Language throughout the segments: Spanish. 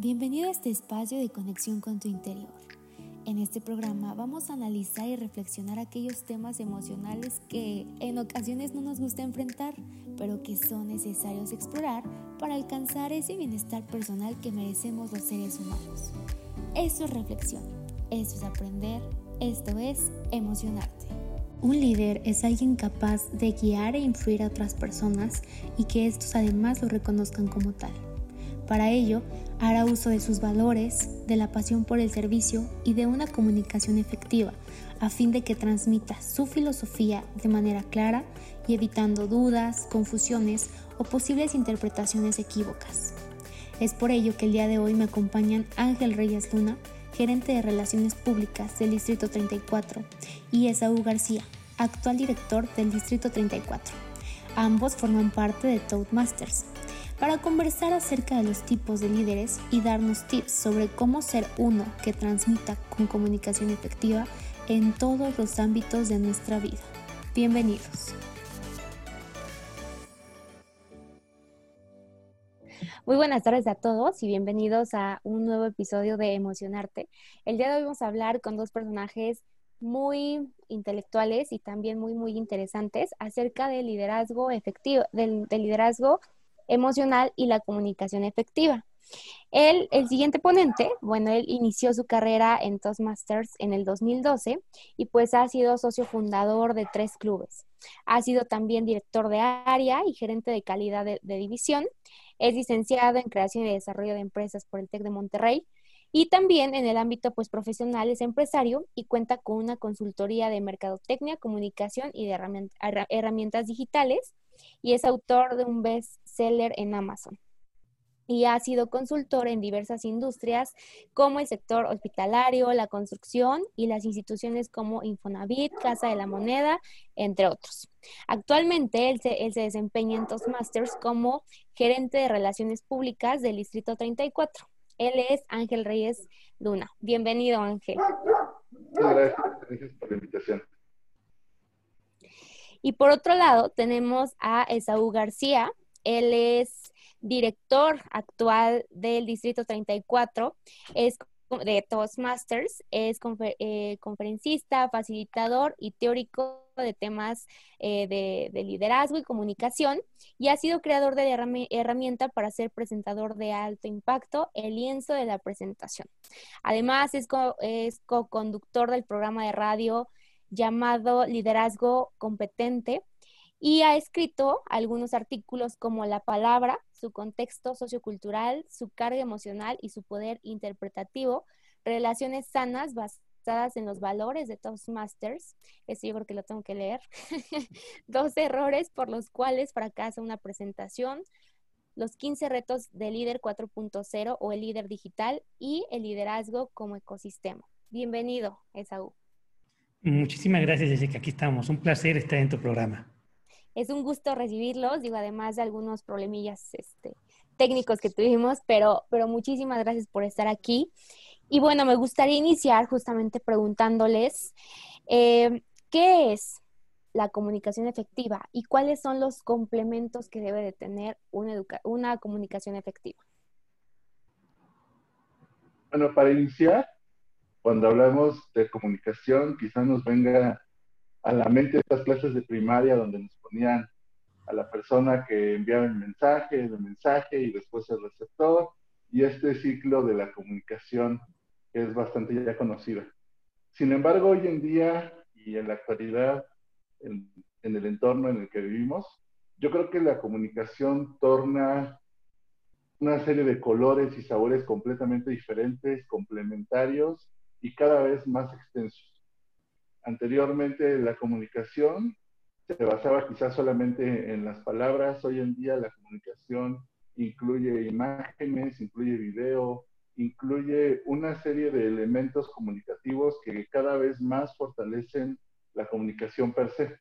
Bienvenido a este espacio de conexión con tu interior. En este programa vamos a analizar y reflexionar aquellos temas emocionales que en ocasiones no nos gusta enfrentar, pero que son necesarios explorar para alcanzar ese bienestar personal que merecemos los seres humanos. Eso es reflexión, eso es aprender, esto es emocionarte. Un líder es alguien capaz de guiar e influir a otras personas y que estos además lo reconozcan como tal. Para ello, hará uso de sus valores, de la pasión por el servicio y de una comunicación efectiva, a fin de que transmita su filosofía de manera clara y evitando dudas, confusiones o posibles interpretaciones equívocas. Es por ello que el día de hoy me acompañan Ángel Reyes Luna, gerente de Relaciones Públicas del Distrito 34, y Esaú García, actual director del Distrito 34. Ambos forman parte de Toastmasters, para conversar acerca de los tipos de líderes y darnos tips sobre cómo ser uno que transmita con comunicación efectiva en todos los ámbitos de nuestra vida. Bienvenidos. Muy buenas tardes a todos y bienvenidos a un nuevo episodio de Emocionarte. El día de hoy vamos a hablar con dos personajes muy intelectuales y también muy, muy interesantes acerca del liderazgo efectivo, del, del liderazgo emocional y la comunicación efectiva. El, el siguiente ponente, bueno, él inició su carrera en Toastmasters en el 2012 y pues ha sido socio fundador de tres clubes. Ha sido también director de área y gerente de calidad de, de división. Es licenciado en creación y desarrollo de empresas por el TEC de Monterrey y también en el ámbito pues profesional es empresario y cuenta con una consultoría de mercadotecnia, comunicación y de herramientas digitales y es autor de un bestseller en Amazon. Y ha sido consultor en diversas industrias como el sector hospitalario, la construcción y las instituciones como Infonavit, Casa de la Moneda, entre otros. Actualmente él se, desempeña en Toastmasters como gerente de relaciones públicas del Distrito 34. Él es Ángel Reyes Luna. Bienvenido, Ángel. Gracias, gracias por la invitación. Y por otro lado, tenemos a Esaú García. Él es director actual del Distrito 34, es de Toastmasters, es eh, conferencista, facilitador y teórico de temas eh, de, liderazgo y comunicación y ha sido creador de la herramienta para ser presentador de alto impacto, el lienzo de la presentación. Además, es co-conductor del programa de radio llamado Liderazgo Competente y ha escrito algunos artículos como La palabra, su contexto sociocultural, su carga emocional y su poder interpretativo, relaciones sanas basadas en los valores de Toastmasters, eso yo creo que lo tengo que leer, dos errores por los cuales fracasa una presentación, los 15 retos del líder 4.0 o el líder digital y el liderazgo como ecosistema. Bienvenido, Esaú. Muchísimas gracias, Jessica. Aquí estamos. Un placer estar en tu programa. Es un gusto recibirlos, digo, además de algunos problemillas este, técnicos que tuvimos, pero, pero muchísimas gracias por estar aquí. Y bueno, me gustaría iniciar justamente preguntándoles, eh, ¿qué es la comunicación efectiva y cuáles son los complementos que debe de tener una, una comunicación efectiva? Bueno, para iniciar, cuando hablamos de comunicación, quizás nos venga a la mente estas clases de primaria donde nos ponían a la persona que enviaba el mensaje, el mensaje y después el receptor, y este ciclo de la comunicación que es bastante ya conocido. Sin embargo, hoy en día y en la actualidad, en, en el entorno en el que vivimos, yo creo que la comunicación torna una serie de colores y sabores completamente diferentes, complementarios y cada vez más extensos. Anteriormente la comunicación se basaba quizás solamente en las palabras, hoy en día la comunicación incluye imágenes, incluye video, incluye una serie de elementos comunicativos que cada vez más fortalecen la comunicación per se.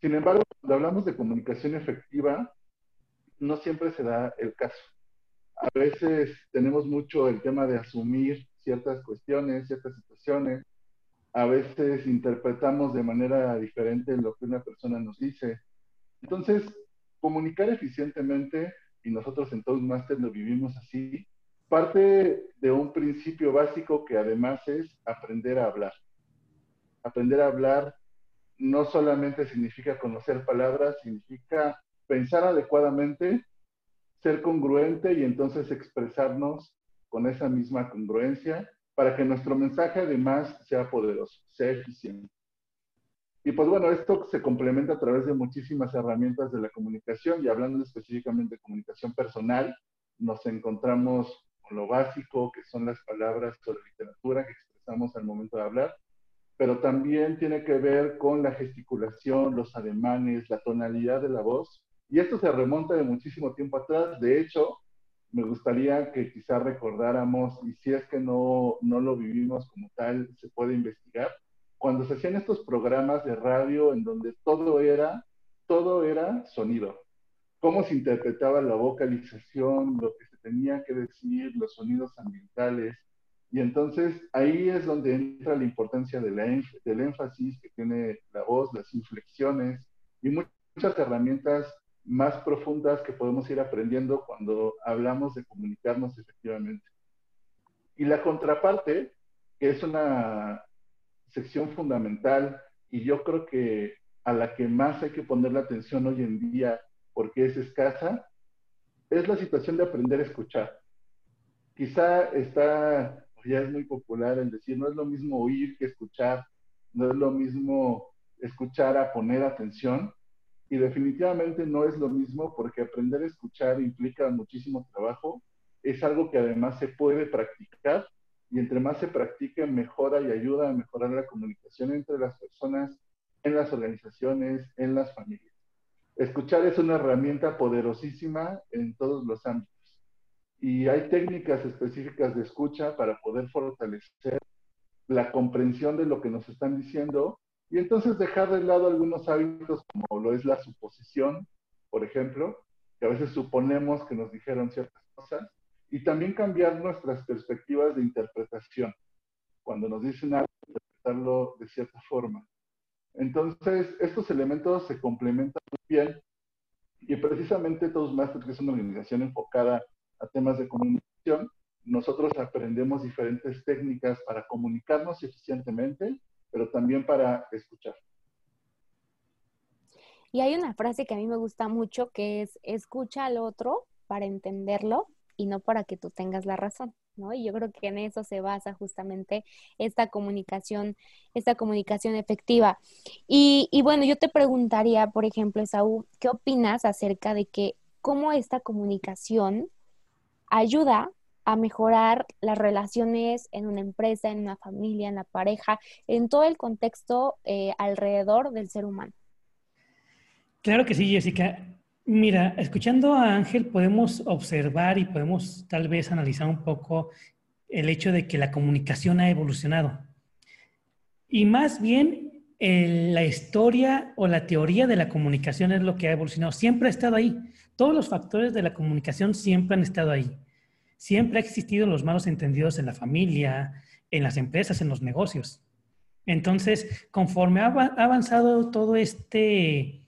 Sin embargo, cuando hablamos de comunicación efectiva, no siempre se da el caso. A veces tenemos mucho el tema de asumir ciertas cuestiones, ciertas situaciones. A veces interpretamos de manera diferente lo que una persona nos dice. Entonces, comunicar eficientemente, y nosotros en Toastmasters lo vivimos así, parte de un principio básico que además es aprender a hablar. Aprender a hablar no solamente significa conocer palabras, significa pensar adecuadamente, ser congruente y entonces expresarnos con esa misma congruencia para que nuestro mensaje además sea poderoso, sea eficiente. Y pues bueno, esto se complementa a través de muchísimas herramientas de la comunicación y hablando específicamente de comunicación personal, nos encontramos con lo básico, que son las palabras o la literatura que expresamos al momento de hablar, pero también tiene que ver con la gesticulación, los ademanes, la tonalidad de la voz. Y esto se remonta de muchísimo tiempo atrás. De hecho, me gustaría que quizá recordáramos, y si es que no, no lo vivimos como tal, se puede investigar, cuando se hacían estos programas de radio en donde todo era, todo era sonido. Cómo se interpretaba la vocalización, lo que se tenía que decir, los sonidos ambientales. Y entonces ahí es donde entra la importancia de la, del énfasis que tiene la voz, las inflexiones y muchas herramientas más profundas que podemos ir aprendiendo cuando hablamos de comunicarnos efectivamente. Y la contraparte, que es una sección fundamental y yo creo que a la que más hay que poner la atención hoy en día porque es escasa, es la situación de aprender a escuchar. Quizá está, ya es muy popular el decir, no es lo mismo oír que escuchar, no es lo mismo escuchar a poner atención, y definitivamente no es lo mismo porque aprender a escuchar implica muchísimo trabajo, es algo que además se puede practicar y entre más se practique, mejora y ayuda a mejorar la comunicación entre las personas, en las organizaciones, en las familias. Escuchar es una herramienta poderosísima en todos los ámbitos y hay técnicas específicas de escucha para poder fortalecer la comprensión de lo que nos están diciendo y entonces dejar de lado algunos hábitos como lo es la suposición, por ejemplo, que a veces suponemos que nos dijeron ciertas cosas y también cambiar nuestras perspectivas de interpretación. Cuando nos dicen algo, interpretarlo de cierta forma. Entonces, estos elementos se complementan muy bien y precisamente Toastmasters, que es una organización enfocada a temas de comunicación, nosotros aprendemos diferentes técnicas para comunicarnos eficientemente, pero también para escuchar. Y hay una frase que a mí me gusta mucho que es escucha al otro para entenderlo y no para que tú tengas la razón, ¿no? Y yo creo que en eso se basa justamente esta comunicación, esta comunicación efectiva. Y, y bueno, yo te preguntaría, por ejemplo, Saúl, ¿qué opinas acerca de que cómo esta comunicación ayuda a mejorar las relaciones en una empresa, en una familia, en la pareja, en todo el contexto eh, alrededor del ser humano? Claro que sí, Jessica. Mira, escuchando a Ángel podemos observar y podemos tal vez analizar un poco el hecho de que la comunicación ha evolucionado. Y más bien la historia o la teoría de la comunicación es lo que ha evolucionado. Siempre ha estado ahí. Todos los factores de la comunicación siempre han estado ahí. Siempre ha existido los malos entendidos en la familia, en las empresas, en los negocios. Entonces, conforme ha avanzado todo este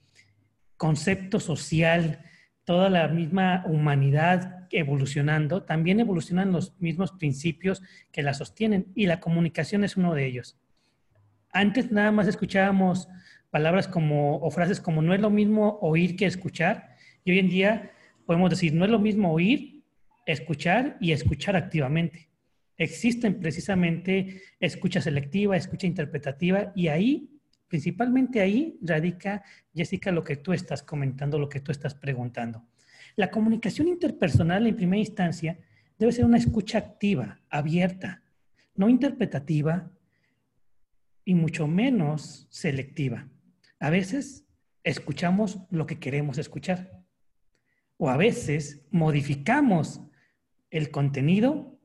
concepto social, toda la misma humanidad evolucionando, también evolucionan los mismos principios que la sostienen y la comunicación es uno de ellos. Antes nada más escuchábamos palabras como o frases como no es lo mismo oír que escuchar y hoy en día podemos decir no es lo mismo oír, escuchar y escuchar activamente. Existen precisamente escucha selectiva, escucha interpretativa y ahí Principalmente ahí radica, Jessica, lo que tú estás comentando, lo que tú estás preguntando. La comunicación interpersonal en primera instancia debe ser una escucha activa, abierta, no interpretativa y mucho menos selectiva. A veces escuchamos lo que queremos escuchar o a veces modificamos el contenido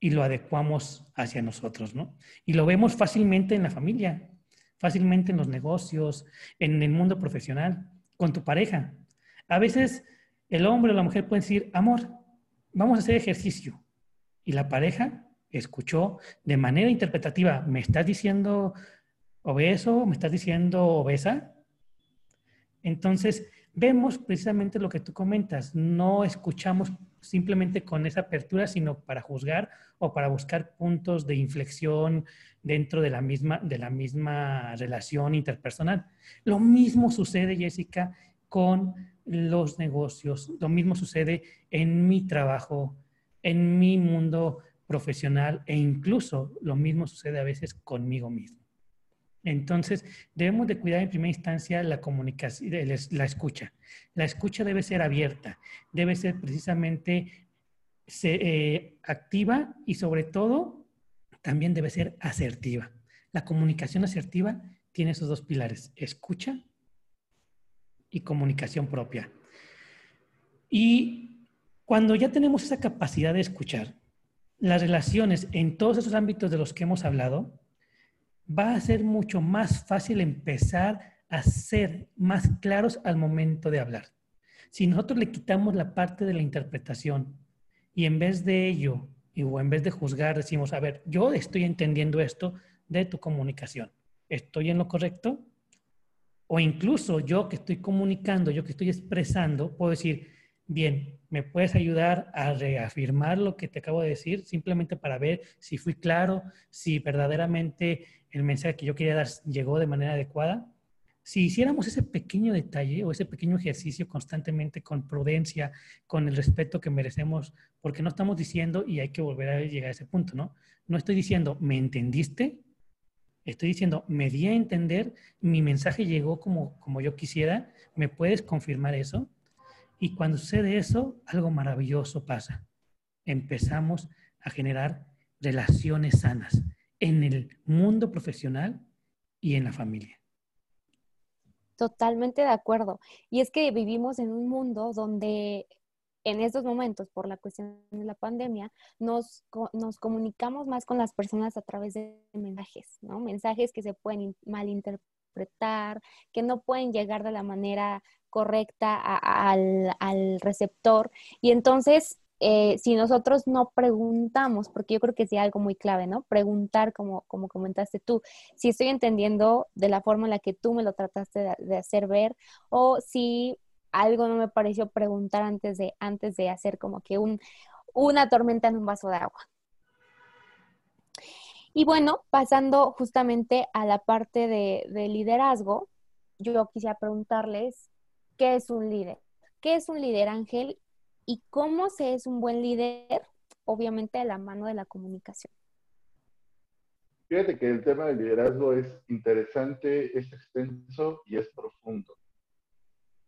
y lo adecuamos hacia nosotros, ¿no? Y lo vemos fácilmente en la familia fácilmente en los negocios, en el mundo profesional, con tu pareja. A veces el hombre o la mujer pueden decir, amor, vamos a hacer ejercicio. Y la pareja escuchó de manera interpretativa, ¿me estás diciendo obeso? ¿Me estás diciendo obesa? Entonces, vemos precisamente lo que tú comentas, no escuchamos simplemente con esa apertura, sino para juzgar o para buscar puntos de inflexión dentro de la misma, de la misma relación interpersonal. Lo mismo sucede, Jessica, con los negocios, lo mismo sucede en mi trabajo, en mi mundo profesional e incluso lo mismo sucede a veces conmigo mismo. Entonces, debemos de cuidar en primera instancia la comunicación, la escucha. La escucha debe ser abierta, debe ser precisamente eh, activa y sobre todo también debe ser asertiva. La comunicación asertiva tiene esos dos pilares, escucha y comunicación propia. Y cuando ya tenemos esa capacidad de escuchar, las relaciones en todos esos ámbitos de los que hemos hablado, va a ser mucho más fácil empezar a ser más claros al momento de hablar. Si nosotros le quitamos la parte de la interpretación y en vez de ello, o en vez de juzgar, decimos, a ver, yo estoy entendiendo esto de tu comunicación, ¿estoy en lo correcto? O incluso yo que estoy comunicando, yo que estoy expresando, puedo decir, bien, ¿me puedes ayudar a reafirmar lo que te acabo de decir? Simplemente para ver si fui claro, si verdaderamente el mensaje que yo quería dar llegó de manera adecuada. Si hiciéramos ese pequeño detalle o ese pequeño ejercicio constantemente con prudencia, con el respeto que merecemos, porque no estamos diciendo, y hay que volver a llegar a ese punto, ¿no? No estoy diciendo, ¿me entendiste? Estoy diciendo, me di a entender, mi mensaje llegó como, como yo quisiera, ¿me puedes confirmar eso? Y cuando sucede eso, algo maravilloso pasa. Empezamos a generar relaciones sanas en el mundo profesional y en la familia. Totalmente de acuerdo. Y es que vivimos en un mundo donde en estos momentos, por la cuestión de la pandemia, nos, nos comunicamos más con las personas a través de mensajes, ¿no? Mensajes que se pueden malinterpretar, que no pueden llegar de la manera correcta al, al receptor. Y entonces eh, si nosotros no preguntamos, porque yo creo que es algo muy clave, ¿no? Preguntar, como, como comentaste tú, si estoy entendiendo de la forma en la que tú me lo trataste de, hacer ver, o si algo no me pareció preguntar antes de, antes de hacer como que un, una tormenta en un vaso de agua. Y bueno, pasando justamente a la parte de, de liderazgo, yo quisiera preguntarles, ¿qué es un líder? ¿Qué es un líder, Ángel? y cómo se es un buen líder, obviamente de la mano de la comunicación. Fíjate que el tema del liderazgo es interesante, es extenso y es profundo.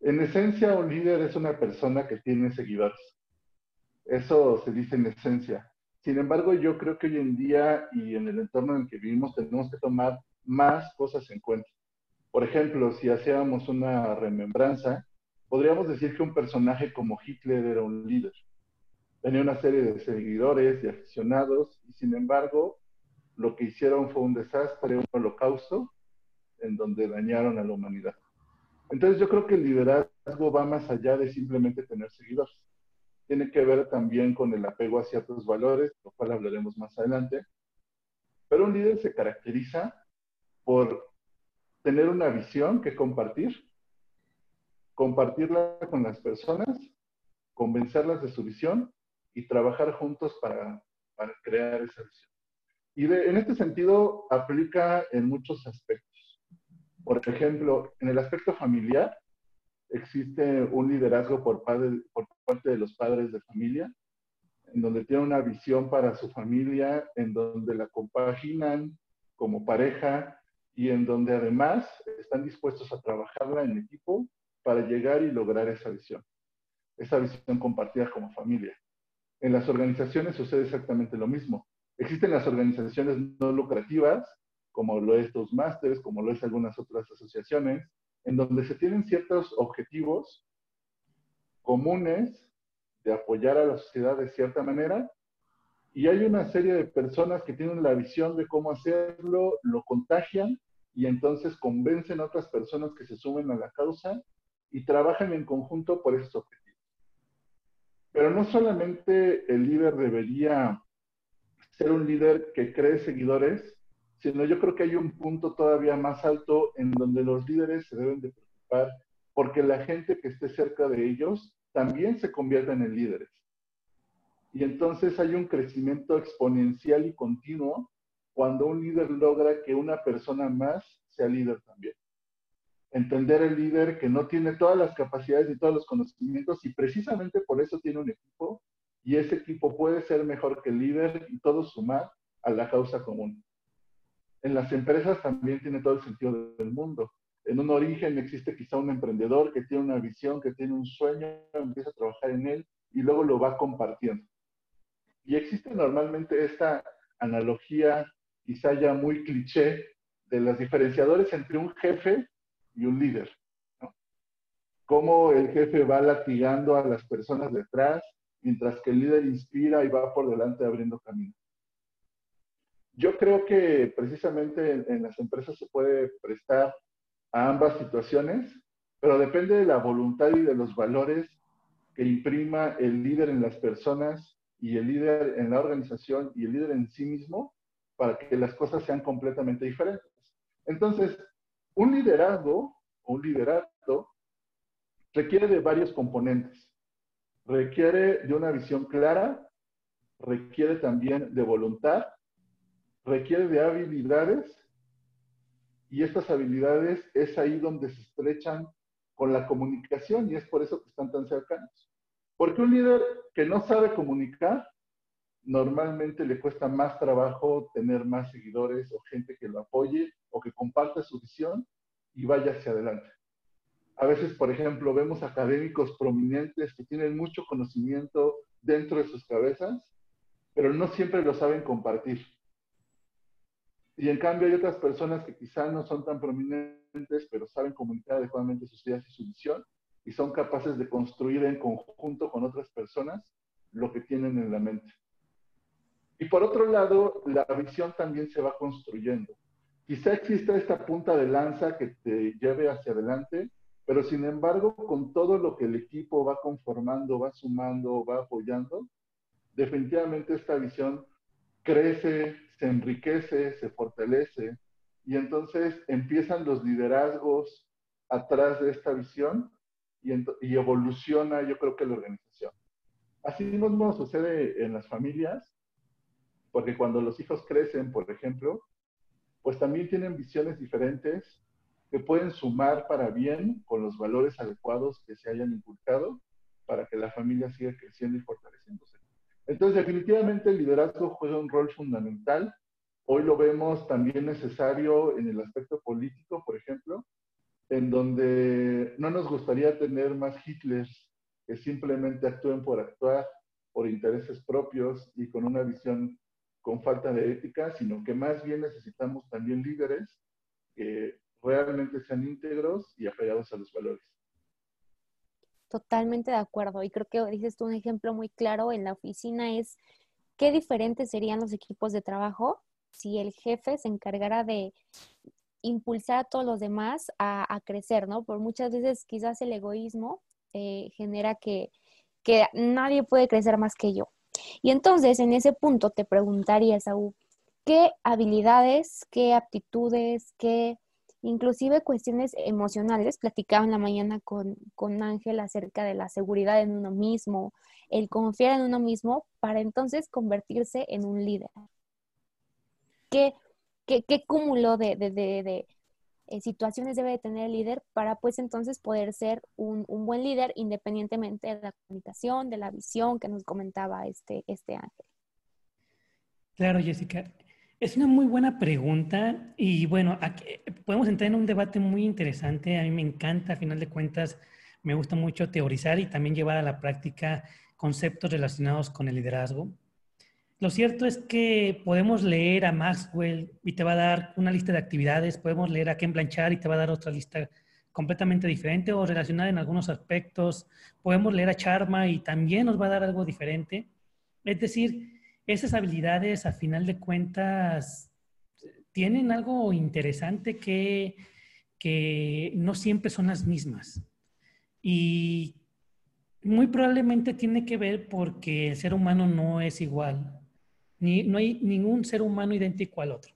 En esencia, un líder es una persona que tiene seguidores. Eso se dice en esencia. Sin embargo, yo creo que hoy en día y en el entorno en el que vivimos tenemos que tomar más cosas en cuenta. Por ejemplo, si hacíamos una remembranza, podríamos decir que un personaje como Hitler era un líder. Tenía una serie de seguidores y aficionados y sin embargo lo que hicieron fue un desastre, un holocausto en donde dañaron a la humanidad. Entonces yo creo que el liderazgo va más allá de simplemente tener seguidores. Tiene que ver también con el apego a ciertos valores, lo cual hablaremos más adelante. Pero un líder se caracteriza por tener una visión que compartir, compartirla con las personas, convencerlas de su visión y trabajar juntos para, crear esa visión. Y en este sentido aplica en muchos aspectos. Por ejemplo, en el aspecto familiar, existe un liderazgo por, por parte de los padres de familia, en donde tienen una visión para su familia, en donde la compaginan como pareja y en donde además están dispuestos a trabajarla en equipo para llegar y lograr esa visión, esa visión compartida como familia. En las organizaciones sucede exactamente lo mismo. Existen las organizaciones no lucrativas, como lo es Toastmasters, como lo es algunas otras asociaciones, en donde se tienen ciertos objetivos comunes de apoyar a la sociedad de cierta manera y hay una serie de personas que tienen la visión de cómo hacerlo, lo contagian y entonces convencen a otras personas que se sumen a la causa y trabajan en conjunto por esos objetivos. Pero no solamente el líder debería ser un líder que cree seguidores, sino yo creo que hay un punto todavía más alto en donde los líderes se deben de preocupar porque la gente que esté cerca de ellos también se convierta en líderes. Y entonces hay un crecimiento exponencial y continuo cuando un líder logra que una persona más sea líder también. Entender el líder que no tiene todas las capacidades y todos los conocimientos y precisamente por eso tiene un equipo y ese equipo puede ser mejor que el líder y todos sumar a la causa común. En las empresas también tiene todo el sentido del mundo. En un origen existe quizá un emprendedor que tiene una visión, que tiene un sueño, empieza a trabajar en él y luego lo va compartiendo. Y existe normalmente esta analogía, quizá ya muy cliché, de los diferenciadores entre un jefe y un líder. ¿no? Cómo el jefe va latigando a las personas detrás, mientras que el líder inspira y va por delante abriendo camino. Yo creo que precisamente en, en, las empresas se puede prestar a ambas situaciones, pero depende de la voluntad y de los valores que imprima el líder en las personas y el líder en la organización y el líder en sí mismo para que las cosas sean completamente diferentes. Entonces, un liderazgo o un liderato requiere de varios componentes. Requiere de una visión clara, requiere también de voluntad, requiere de habilidades y estas habilidades es ahí donde se estrechan con la comunicación y es por eso que están tan cercanos. Porque un líder que no sabe comunicar, normalmente le cuesta más trabajo tener más seguidores o gente que lo apoye o que comparta su visión y vaya hacia adelante. A veces, por ejemplo, vemos académicos prominentes que tienen mucho conocimiento dentro de sus cabezas, pero no siempre lo saben compartir. Y en cambio hay otras personas que quizá no son tan prominentes, pero saben comunicar adecuadamente sus ideas y su visión y son capaces de construir en conjunto con otras personas lo que tienen en la mente. Y por otro lado, la visión también se va construyendo. Quizá exista esta punta de lanza que te lleve hacia adelante, pero sin embargo, con todo lo que el equipo va conformando, va sumando, va apoyando, definitivamente esta visión crece, se enriquece, se fortalece y entonces empiezan los liderazgos atrás de esta visión y, y evoluciona yo creo que la organización. Así mismo sucede en las familias, porque cuando los hijos crecen, por ejemplo, pues también tienen visiones diferentes que pueden sumar para bien con los valores adecuados que se hayan inculcado para que la familia siga creciendo y fortaleciéndose. Entonces, definitivamente el liderazgo juega un rol fundamental. Hoy lo vemos también necesario en el aspecto político, por ejemplo, en donde no nos gustaría tener más Hitlers que simplemente actúen por actuar, por intereses propios y con una visión con falta de ética, sino que más bien necesitamos también líderes que realmente sean íntegros y apegados a los valores. Totalmente de acuerdo. Y creo que dices tú un ejemplo muy claro en la oficina es qué diferentes serían los equipos de trabajo si el jefe se encargara de impulsar a todos los demás a, crecer, ¿no? Por muchas veces quizás el egoísmo eh, genera que, que nadie puede crecer más que yo. Y entonces en ese punto te preguntaría, Saúl, ¿qué habilidades, qué aptitudes, qué inclusive cuestiones emocionales. Platicaba en la mañana con, con Ángel acerca de la seguridad en uno mismo, el confiar en uno mismo para entonces convertirse en un líder. ¿Qué, qué, qué cúmulo de, de, de, eh, situaciones debe de tener el líder para pues entonces poder ser un, un, buen líder independientemente de la comunicación, de la visión que nos comentaba este, este Ángel? Claro, Jessica. Es una muy buena pregunta y bueno, aquí podemos entrar en un debate muy interesante. A mí me encanta, a final de cuentas, me gusta mucho teorizar y también llevar a la práctica conceptos relacionados con el liderazgo. Lo cierto es que podemos leer a Maxwell y te va a dar una lista de actividades, podemos leer a Ken Blanchard y te va a dar otra lista completamente diferente o relacionada en algunos aspectos. Podemos leer a Charma y también nos va a dar algo diferente. Es decir, esas habilidades a final de cuentas tienen algo interesante que, que no siempre son las mismas. Y muy probablemente tiene que ver porque el ser humano no es igual. No hay ningún ser humano idéntico al otro.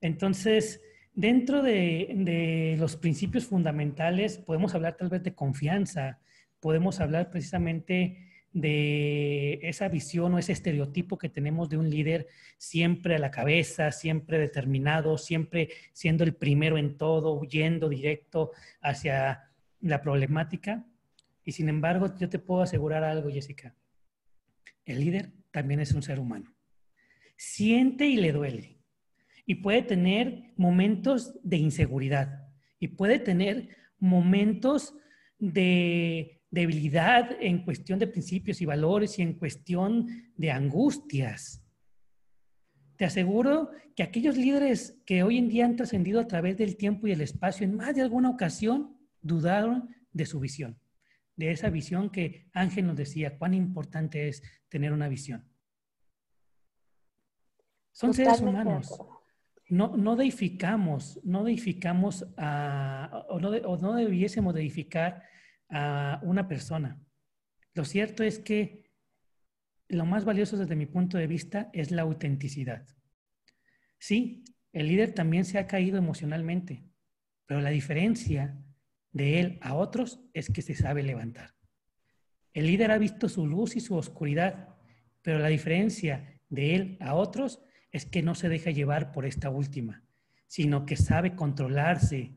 Entonces, dentro de, de, los principios fundamentales, podemos hablar tal vez de confianza, podemos hablar precisamente de esa visión o ese estereotipo que tenemos de un líder siempre a la cabeza, siempre determinado, siempre siendo el primero en todo, huyendo directo hacia la problemática. Y sin embargo, yo te puedo asegurar algo, Jessica. El líder también es un ser humano. Siente y le duele. Y puede tener momentos de inseguridad. Y puede tener momentos de debilidad en cuestión de principios y valores y en cuestión de angustias. Te aseguro que aquellos líderes que hoy en día han trascendido a través del tiempo y el espacio en más de alguna ocasión dudaron de su visión, de esa visión que Ángel nos decía, cuán importante es tener una visión. Son seres humanos. No, no deificamos, no deificamos a, o, no, o no debiésemos deificar a una persona. Lo cierto es que lo más valioso desde mi punto de vista es la autenticidad. Sí, el líder también se ha caído emocionalmente, pero la diferencia de él a otros es que se sabe levantar. El líder ha visto su luz y su oscuridad, pero la diferencia de él a otros es que no se deja llevar por esta última, sino que sabe controlarse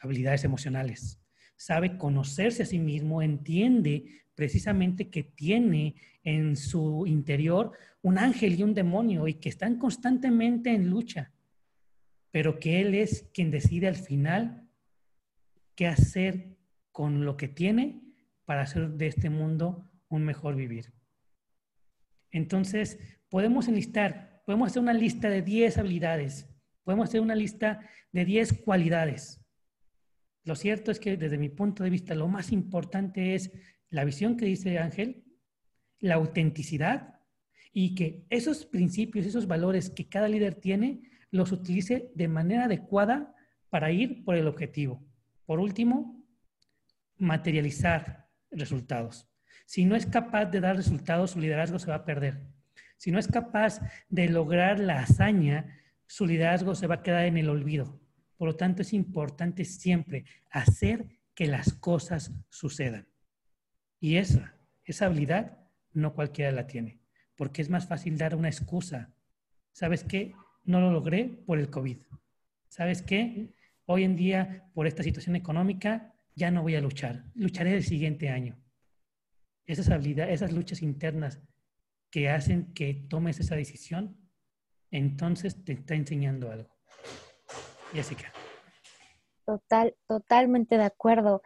habilidades emocionales, sabe conocerse a sí mismo, entiende precisamente que tiene en su interior un ángel y un demonio y que están constantemente en lucha, pero que él es quien decide al final qué hacer con lo que tiene para hacer de este mundo un mejor vivir. Entonces, podemos enlistar, podemos hacer una lista de 10 habilidades, podemos hacer una lista de 10 cualidades lo cierto es que desde mi punto de vista lo más importante es la visión que dice Ángel, la autenticidad y que esos principios, esos valores que cada líder tiene, los utilice de manera adecuada para ir por el objetivo. Por último, materializar resultados. Si no es capaz de dar resultados, su liderazgo se va a perder. Si no es capaz de lograr la hazaña, su liderazgo se va a quedar en el olvido. Por lo tanto, es importante siempre hacer que las cosas sucedan. Y esa, esa habilidad no cualquiera la tiene, porque es más fácil dar una excusa. ¿Sabes qué? No lo logré por el COVID. ¿Sabes qué? Hoy en día, por esta situación económica, ya no voy a luchar. Lucharé el siguiente año. Esas habilidades, esas luchas internas que hacen que tomes esa decisión, entonces te está enseñando algo. Jessica. Total, totalmente de acuerdo.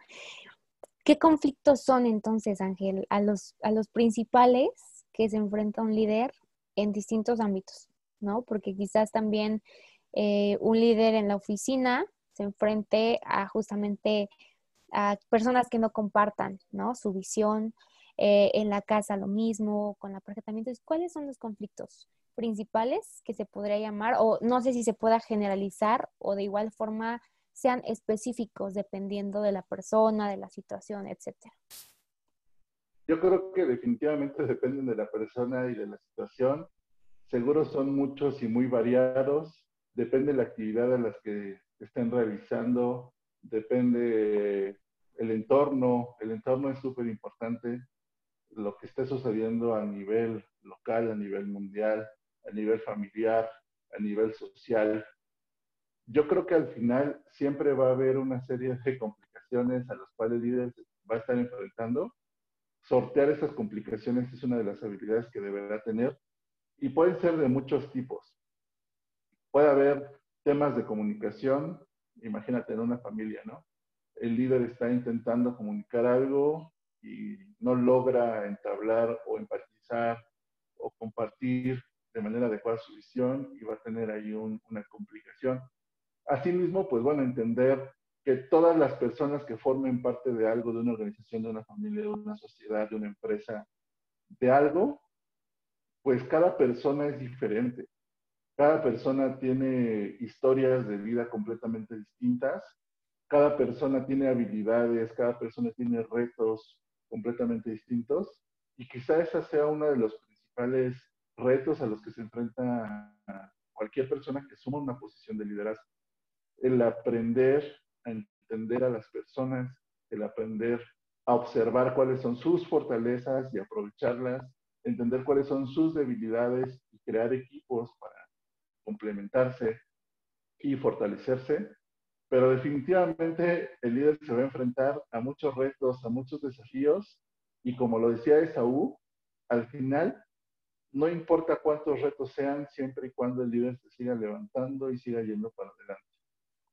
¿Qué conflictos son entonces, Ángel, a los, a los principales que se enfrenta un líder en distintos ámbitos? ¿no? Porque quizás también eh, un líder en la oficina se enfrente a justamente a personas que no compartan, ¿no? Su visión, eh, en la casa lo mismo, con la pareja también. Entonces, ¿cuáles son los conflictos? principales que se podría llamar, o no sé si se pueda generalizar o de igual forma sean específicos dependiendo de la persona, de la situación, etcétera. Yo creo que definitivamente dependen de la persona y de la situación. Seguro son muchos y muy variados. Depende de la actividad a las que estén realizando. Depende el entorno. El entorno es súper importante. Lo que esté sucediendo a nivel local, a nivel mundial, a nivel familiar, a nivel social. Yo creo que al final siempre va a haber una serie de complicaciones a las cuales el líder va a estar enfrentando. Sortear esas complicaciones es una de las habilidades que deberá tener y pueden ser de muchos tipos. Puede haber temas de comunicación, imagínate en una familia, ¿no? El líder está intentando comunicar algo y no logra entablar o empatizar o compartir de manera adecuada su visión y va a tener ahí una complicación. Asimismo, pues bueno, entender que todas las personas que formen parte de algo, de una organización, de una familia, de una sociedad, de una empresa, de algo, pues cada persona es diferente. Cada persona tiene historias de vida completamente distintas. Cada persona tiene habilidades, cada persona tiene retos completamente distintos. Y quizá esa sea una de los principales retos a los que se enfrenta cualquier persona que suma una posición de liderazgo. El aprender a entender a las personas, el aprender a observar cuáles son sus fortalezas y aprovecharlas, entender cuáles son sus debilidades y crear equipos para complementarse y fortalecerse. Pero definitivamente el líder se va a enfrentar a muchos retos, a muchos desafíos y como lo decía Esaú, al final no importa cuántos retos sean, siempre y cuando el líder se siga levantando y siga yendo para adelante.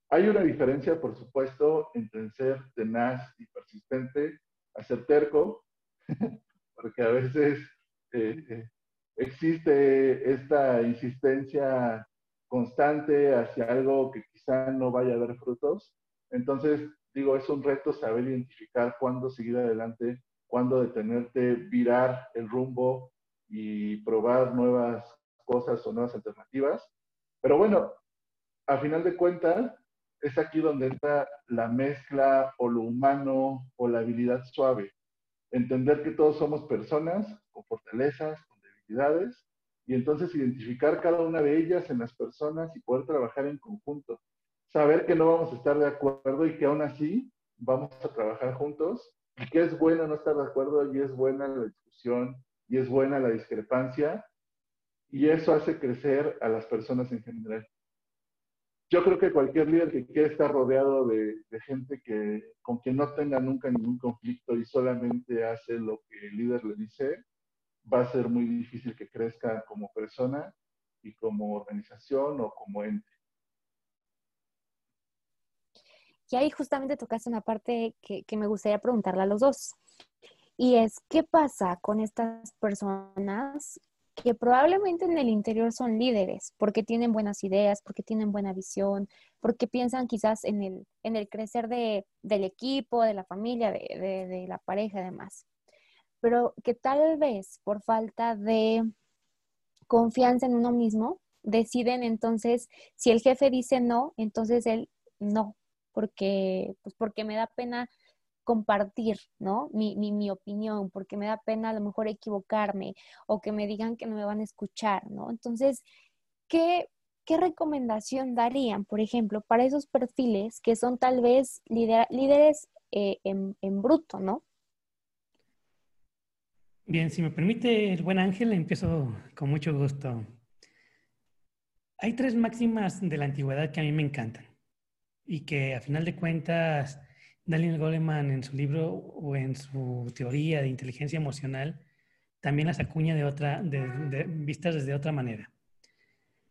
Hay una diferencia, por supuesto, entre ser tenaz y persistente a ser terco, porque a veces eh, eh, existe esta insistencia constante hacia algo que quizá no vaya a dar frutos. Entonces, digo, es un reto saber identificar cuándo seguir adelante, cuándo detenerte, virar el rumbo y probar nuevas cosas o nuevas alternativas. Pero bueno, a final de cuentas, es aquí donde entra la mezcla o lo humano o la habilidad suave. Entender que todos somos personas con fortalezas, con debilidades, y entonces identificar cada una de ellas en las personas y poder trabajar en conjunto. Saber que no vamos a estar de acuerdo y que aún así vamos a trabajar juntos y que es bueno no estar de acuerdo y es buena la discusión y es buena la discrepancia y eso hace crecer a las personas en general. Yo creo que cualquier líder que quiera estar rodeado de, gente que, con quien no tenga nunca ningún conflicto y solamente hace lo que el líder le dice, va a ser muy difícil que crezca como persona y como organización o como ente. Y ahí justamente tocaste una parte que, que me gustaría preguntarle a los dos. Y es, ¿qué pasa con estas personas que probablemente en el interior son líderes porque tienen buenas ideas, porque tienen buena visión, porque piensan quizás en el, en el crecer de, del equipo, de la familia, de, de, de la pareja y demás. Pero que tal vez por falta de confianza en uno mismo, deciden entonces, si el jefe dice no, entonces él no, porque, pues porque me da pena compartir, ¿no? Mi, mi, opinión, porque me da pena a lo mejor equivocarme o que me digan que no me van a escuchar, ¿no? Entonces, ¿qué, qué recomendación darían, por ejemplo, para esos perfiles que son tal vez líderes eh, en, en bruto, ¿no? Bien, si me permite el buen Ángel, empiezo con mucho gusto. Hay tres máximas de la antigüedad que a mí me encantan y que a final de cuentas Daniel Goleman en su libro o en su teoría de inteligencia emocional también las acuña de otra, de, vistas desde otra manera.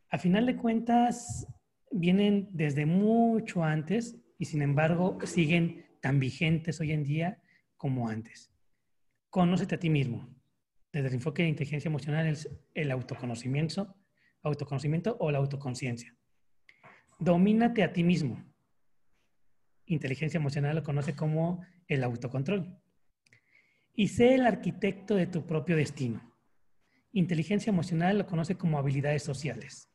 A final de cuentas, vienen desde mucho antes y sin embargo siguen tan vigentes hoy en día como antes. Conócete a ti mismo. Desde el enfoque de inteligencia emocional es el autoconocimiento, autoconocimiento o la autoconciencia. Domínate a ti mismo inteligencia emocional lo conoce como el autocontrol. Y sé el arquitecto de tu propio destino. Inteligencia emocional lo conoce como habilidades sociales.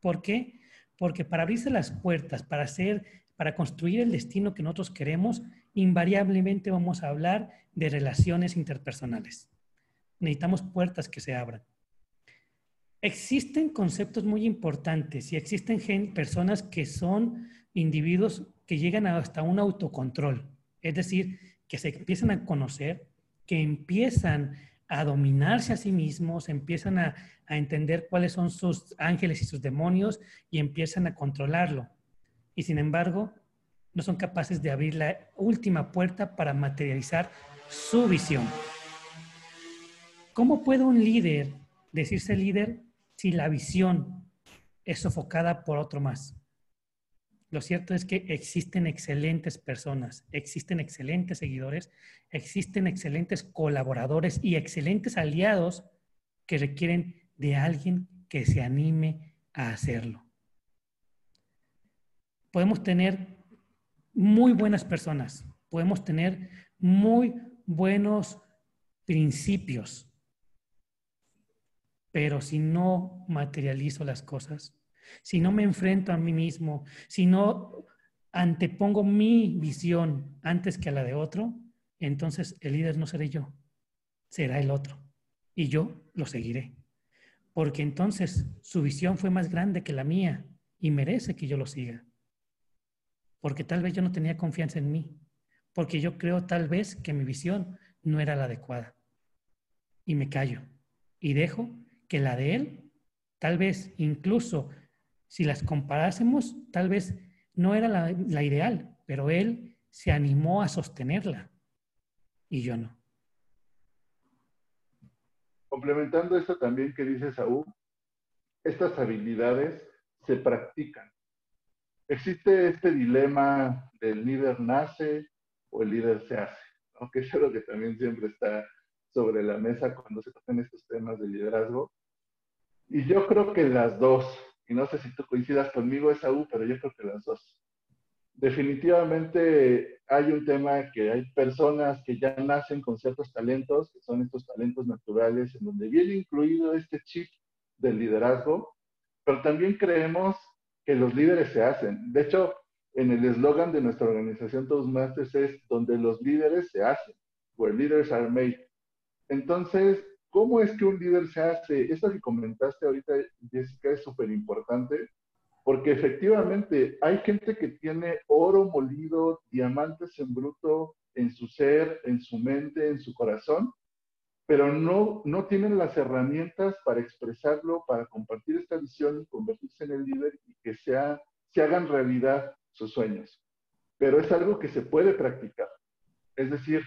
¿Por qué? Porque para abrirse las puertas, para hacer, para construir el destino que nosotros queremos, invariablemente vamos a hablar de relaciones interpersonales. Necesitamos puertas que se abran. Existen conceptos muy importantes y existen personas que son individuos que llegan hasta un autocontrol, es decir, que se empiezan a conocer, que empiezan a dominarse a sí mismos, empiezan a, entender cuáles son sus ángeles y sus demonios y empiezan a controlarlo. Y sin embargo, no son capaces de abrir la última puerta para materializar su visión. ¿Cómo puede un líder decirse líder si la visión es sofocada por otro más? Lo cierto es que existen excelentes personas, existen excelentes seguidores, existen excelentes colaboradores y excelentes aliados que requieren de alguien que se anime a hacerlo. Podemos tener muy buenas personas, podemos tener muy buenos principios, pero si no materializo las cosas, si no me enfrento a mí mismo, si no antepongo mi visión antes que a la de otro, entonces el líder no seré yo, será el otro. Y yo lo seguiré. Porque entonces su visión fue más grande que la mía y merece que yo lo siga. Porque tal vez yo no tenía confianza en mí. porque yo creo tal vez que mi visión no era la adecuada. Y me callo y dejo que la de él, tal vez incluso si las comparásemos, tal vez no era la, ideal, pero él se animó a sostenerla y yo no. Complementando esto también que dice Saúl, estas habilidades se practican. Existe este dilema del líder nace o el líder se hace, aunque es algo que también siempre está sobre la mesa cuando se tocan estos temas de liderazgo. Y yo creo que las dos, y no sé si tú coincidas conmigo, Esaú, pero yo creo que las dos. Definitivamente hay un tema que hay personas que ya nacen con ciertos talentos, que son estos talentos naturales, en donde viene incluido este chip del liderazgo, pero también creemos que los líderes se hacen. De hecho, en el eslogan de nuestra organización Toastmasters es donde los líderes se hacen, where leaders are made. Entonces, ¿cómo es que un líder se hace? Esto que comentaste ahorita, Jessica, es súper importante, porque efectivamente hay gente que tiene oro molido, diamantes en bruto en su ser, en su mente, en su corazón, pero no, no tienen las herramientas para expresarlo, para compartir esta visión y convertirse en el líder y que sea, se hagan realidad sus sueños. Pero es algo que se puede practicar. Es decir,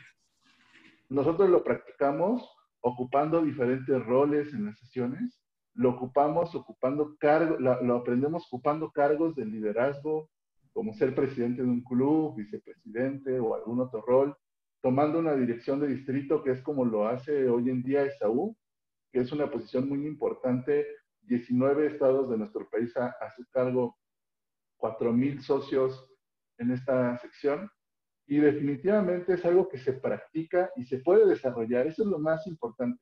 nosotros lo practicamos ocupando diferentes roles en las sesiones, lo ocupamos ocupando cargos, lo aprendemos ocupando cargos de liderazgo, como ser presidente de un club, vicepresidente o algún otro rol, tomando una dirección de distrito, que es como lo hace hoy en día Esaú, que es una posición muy importante, 19 estados de nuestro país a, a su cargo, 4.000 socios en esta sección, y definitivamente es algo que se practica y se puede desarrollar. Eso es lo más importante.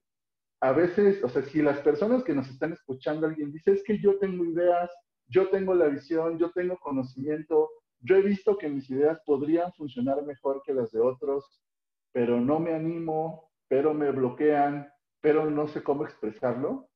A veces, o sea, si las personas que nos están escuchando, alguien dice, es que yo tengo ideas, yo tengo la visión, yo tengo conocimiento, yo he visto que mis ideas podrían funcionar mejor que las de otros, pero no me animo, pero me bloquean, pero no sé cómo expresarlo.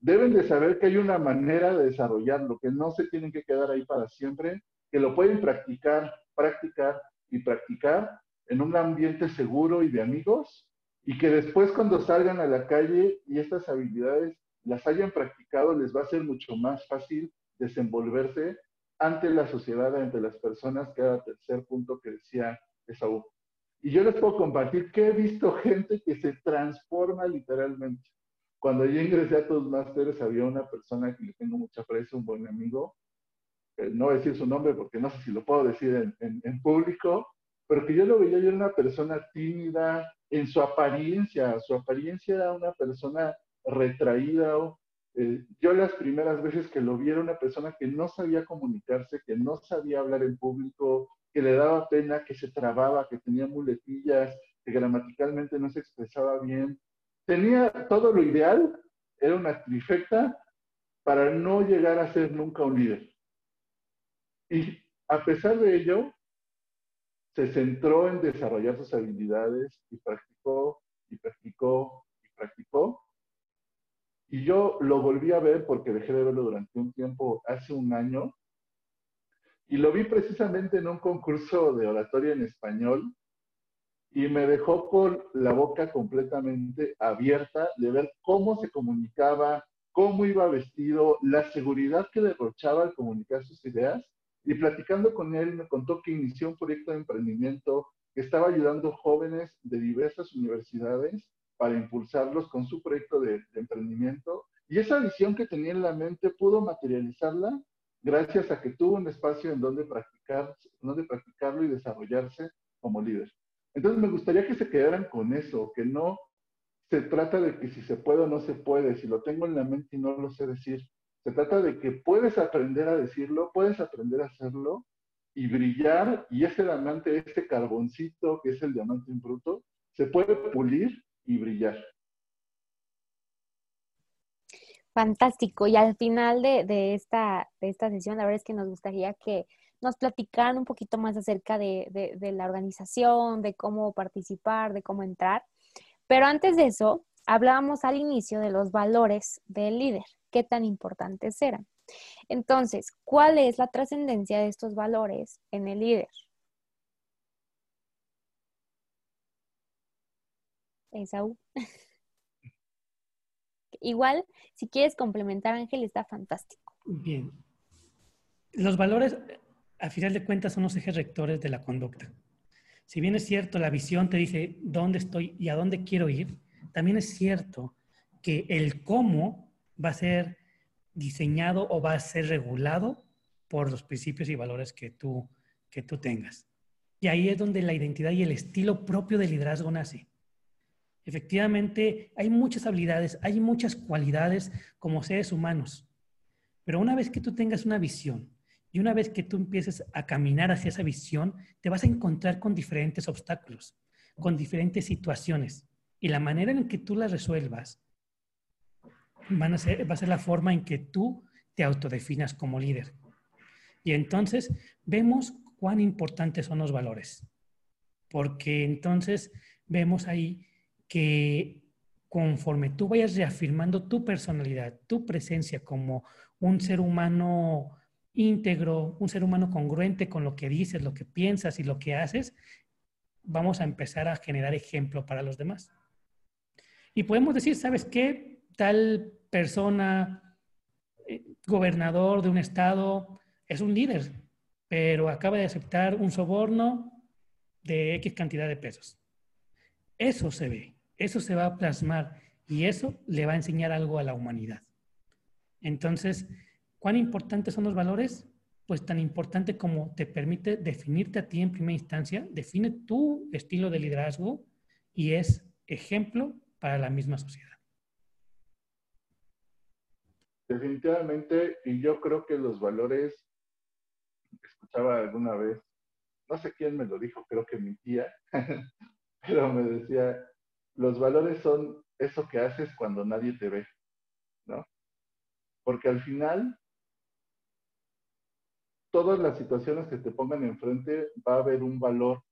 Deben de saber que hay una manera de desarrollarlo, que no se tienen que quedar ahí para siempre, que lo pueden practicar, practicar y practicar en un ambiente seguro y de amigos, y que después cuando salgan a la calle y estas habilidades las hayan practicado, les va a ser mucho más fácil desenvolverse ante la sociedad, ante las personas, que era tercer punto que decía Esaú. Y yo les puedo compartir que he visto gente que se transforma literalmente. Cuando yo ingresé a Toastmasters había una persona que le tengo mucha aprecio, un buen amigo, no voy a decir su nombre porque no sé si lo puedo decir en, público, pero que yo lo veía, yo era una persona tímida en su apariencia, su apariencia era una persona retraída. Eh, yo las primeras veces que lo vi era una persona que no sabía comunicarse, que no sabía hablar en público, que le daba pena, que se trababa, que tenía muletillas, que gramaticalmente no se expresaba bien. Tenía todo lo ideal, era una trifecta para no llegar a ser nunca un líder. Y a pesar de ello, se centró en desarrollar sus habilidades y practicó y practicó y practicó. Y yo lo volví a ver porque dejé de verlo durante un tiempo, hace un año, y lo vi precisamente en un concurso de oratoria en español y me dejó con la boca completamente abierta de ver cómo se comunicaba, cómo iba vestido, la seguridad que derrochaba al comunicar sus ideas y platicando con él, me contó que inició un proyecto de emprendimiento que estaba ayudando jóvenes de diversas universidades para impulsarlos con su proyecto de, emprendimiento. Y esa visión que tenía en la mente pudo materializarla gracias a que tuvo un espacio en donde, practicar, donde practicarlo y desarrollarse como líder. Entonces me gustaría que se quedaran con eso, que no se trata de que si se puede o no se puede, si lo tengo en la mente y no lo sé decir, se trata de que puedes aprender a decirlo, puedes aprender a hacerlo y brillar, y ese diamante, este carboncito que es el diamante en bruto, se puede pulir y brillar. Fantástico. Y al final de, esta, de esta sesión, la verdad es que nos gustaría que nos platicaran un poquito más acerca de, de la organización, de cómo participar, de cómo entrar. Pero antes de eso, hablábamos al inicio de los valores del líder qué tan importantes eran. Entonces, ¿cuál es la trascendencia de estos valores en el líder? Esaú. Igual, si quieres complementar, Ángel, está fantástico. Bien. Los valores, a final de cuentas, son los ejes rectores de la conducta. Si bien es cierto, la visión te dice dónde estoy y a dónde quiero ir, también es cierto que el cómo va a ser diseñado o va a ser regulado por los principios y valores que tú, que tú tengas. Y ahí es donde la identidad y el estilo propio del liderazgo nace. Efectivamente, hay muchas habilidades, hay muchas cualidades como seres humanos, pero una vez que tú tengas una visión y una vez que tú empieces a caminar hacia esa visión, te vas a encontrar con diferentes obstáculos, con diferentes situaciones. Y la manera en que tú las resuelvas van a ser, va a ser la forma en que tú te autodefinas como líder. Y entonces vemos cuán importantes son los valores, porque entonces vemos ahí que conforme tú vayas reafirmando tu personalidad, tu presencia como un ser humano íntegro, un ser humano congruente con lo que dices, lo que piensas y lo que haces, vamos a empezar a generar ejemplo para los demás. Y podemos decir, ¿sabes qué? Tal persona, eh, gobernador de un estado, es un líder, pero acaba de aceptar un soborno de X cantidad de pesos. Eso se ve. Eso se va a plasmar y eso le va a enseñar algo a la humanidad. Entonces, ¿cuán importantes son los valores? Pues tan importante como te permite definirte a ti en primera instancia, define tu estilo de liderazgo y es ejemplo para la misma sociedad. Definitivamente, y yo creo que los valores, escuchaba alguna vez, no sé quién me lo dijo, creo que mi tía, pero me decía, los valores son eso que haces cuando nadie te ve, ¿no? Porque al final, todas las situaciones que te pongan enfrente va a haber un valor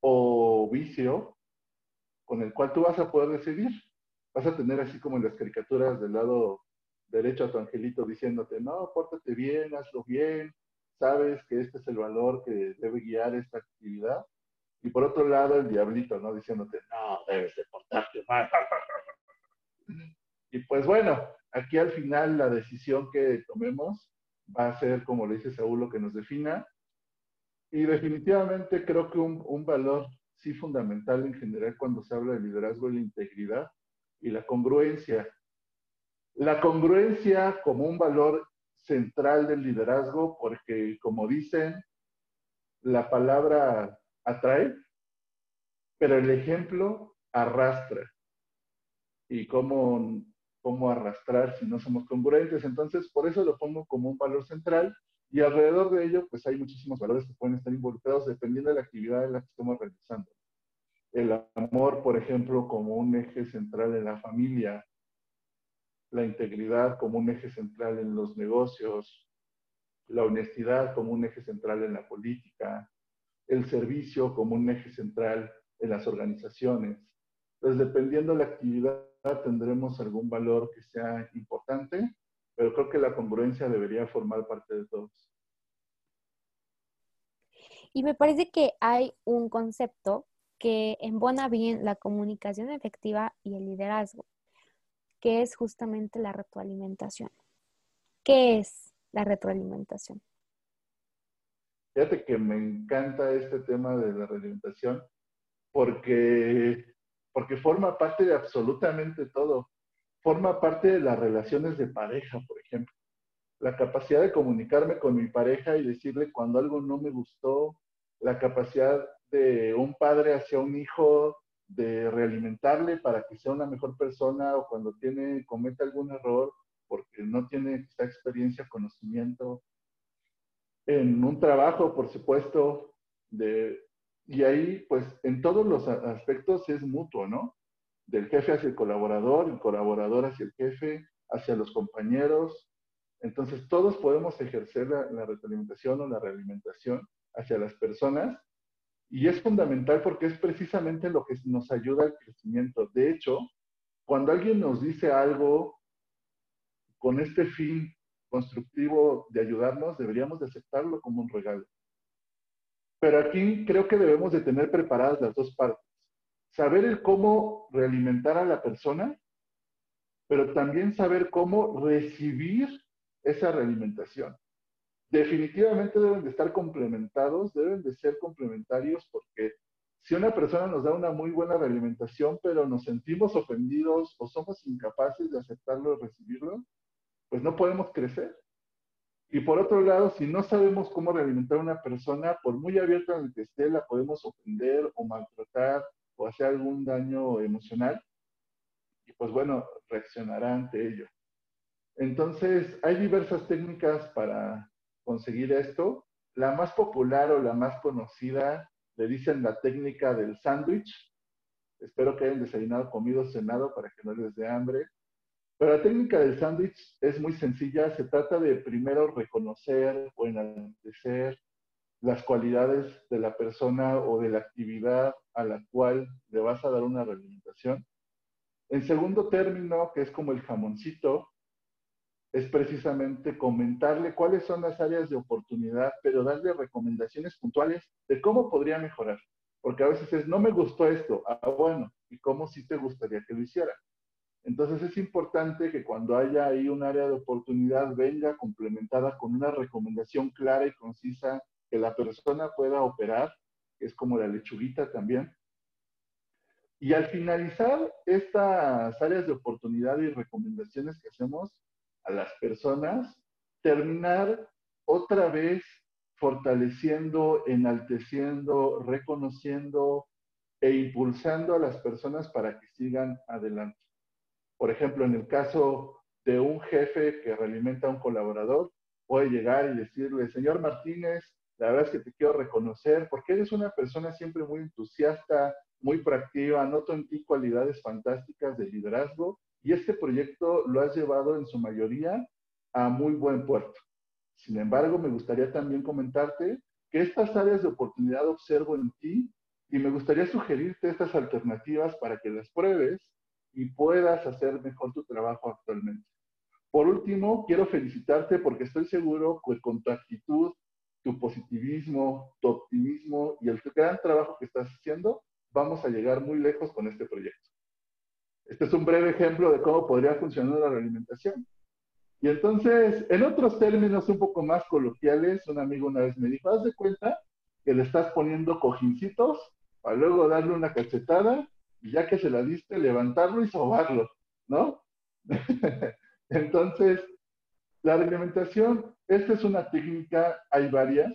o vicio con el cual tú vas a poder decidir. Vas a tener así como en las caricaturas del lado derecho a tu angelito diciéndote, no, pórtate bien, hazlo bien, sabes que este es el valor que debe guiar esta actividad. Y por otro lado, el diablito, ¿no? Diciéndote, no, debes de portarte mal. y pues bueno, aquí al final la decisión que tomemos va a ser, como le dice Saúl, lo que nos defina. Y definitivamente creo que un, un valor sí fundamental en general cuando se habla de liderazgo es la integridad y la congruencia. La congruencia como un valor central del liderazgo, porque como dicen, la palabra atrae, pero el ejemplo arrastra. ¿Y cómo, cómo arrastrar si no somos congruentes? Entonces, por eso lo pongo como un valor central y alrededor de ello, pues hay muchísimos valores que pueden estar involucrados dependiendo de la actividad en la que estemos realizando. El amor, por ejemplo, como un eje central en la familia, la integridad como un eje central en los negocios, la honestidad como un eje central en la política, el servicio como un eje central en las organizaciones. Entonces, dependiendo de la actividad, tendremos algún valor que sea importante, pero creo que la congruencia debería formar parte de todos. Y me parece que hay un concepto que embona bien la comunicación efectiva y el liderazgo, que es justamente la retroalimentación. ¿Qué es la retroalimentación? Fíjate que me encanta este tema de la realimentación porque, porque forma parte de absolutamente todo. Forma parte de las relaciones de pareja, por ejemplo. La capacidad de comunicarme con mi pareja y decirle cuando algo no me gustó, la capacidad de un padre hacia un hijo de realimentarle para que sea una mejor persona o cuando tiene, comete algún error porque no tiene esta experiencia, conocimiento, en un trabajo, por supuesto, de, y ahí, pues, en todos los aspectos es mutuo, ¿no? Del jefe hacia el colaborador, el colaborador hacia el jefe, hacia los compañeros. Entonces, todos podemos ejercer la, la retroalimentación o la realimentación hacia las personas y es fundamental porque es precisamente lo que nos ayuda al crecimiento. De hecho, cuando alguien nos dice algo con este fin constructivo de ayudarnos, deberíamos de aceptarlo como un regalo. Pero aquí creo que debemos de tener preparadas las dos partes. saber el cómo realimentar a la persona, pero también saber cómo recibir esa realimentación. Definitivamente deben de estar complementados, deben de ser complementarios porque si una persona nos da una muy buena realimentación, pero nos sentimos ofendidos o somos incapaces de aceptarlo y recibirlo, pues no podemos crecer. Y por otro lado, si no sabemos cómo realimentar a una persona, por muy abierta en el que esté, la podemos ofender o maltratar o hacer algún daño emocional. Y pues bueno, reaccionará ante ello. Entonces, hay diversas técnicas para conseguir esto. La más popular o la más conocida le dicen la técnica del sándwich. Espero que hayan desayunado, comido, cenado para que no les dé hambre. Pero la técnica del sándwich es muy sencilla. Se trata de primero reconocer o enaltecer las cualidades de la persona o de la actividad a la cual le vas a dar una realimentación. En segundo término, que es como el jamoncito, es precisamente comentarle cuáles son las áreas de oportunidad, pero darle recomendaciones puntuales de cómo podría mejorar. Porque a veces es, no me gustó esto, ah, bueno, ¿y cómo sí te gustaría que lo hiciera? Entonces es importante que cuando haya ahí un área de oportunidad venga complementada con una recomendación clara y concisa que la persona pueda operar, que es como la lechuguita también. Y al finalizar estas áreas de oportunidad y recomendaciones que hacemos a las personas, terminar otra vez fortaleciendo, enalteciendo, reconociendo e impulsando a las personas para que sigan adelante. Por ejemplo, en el caso de un jefe que realimenta a un colaborador, puede llegar y decirle, señor Martínez, la verdad es que te quiero reconocer porque eres una persona siempre muy entusiasta, muy proactiva, noto en ti cualidades fantásticas de liderazgo y este proyecto lo has llevado en su mayoría a muy buen puerto. Sin embargo, me gustaría también comentarte que estas áreas de oportunidad observo en ti y me gustaría sugerirte estas alternativas para que las pruebes y puedas hacer mejor tu trabajo actualmente. Por último, quiero felicitarte porque estoy seguro que con tu actitud, tu positivismo, tu optimismo y el gran trabajo que estás haciendo, vamos a llegar muy lejos con este proyecto. Este es un breve ejemplo de cómo podría funcionar la realimentación. Y entonces, en otros términos un poco más coloquiales, un amigo una vez me dijo, haz de cuenta que le estás poniendo cojincitos para luego darle una cachetada y ya que se la diste, levantarlo y sobarlo, ¿no? Entonces, la reglamentación, esta es una técnica, hay varias,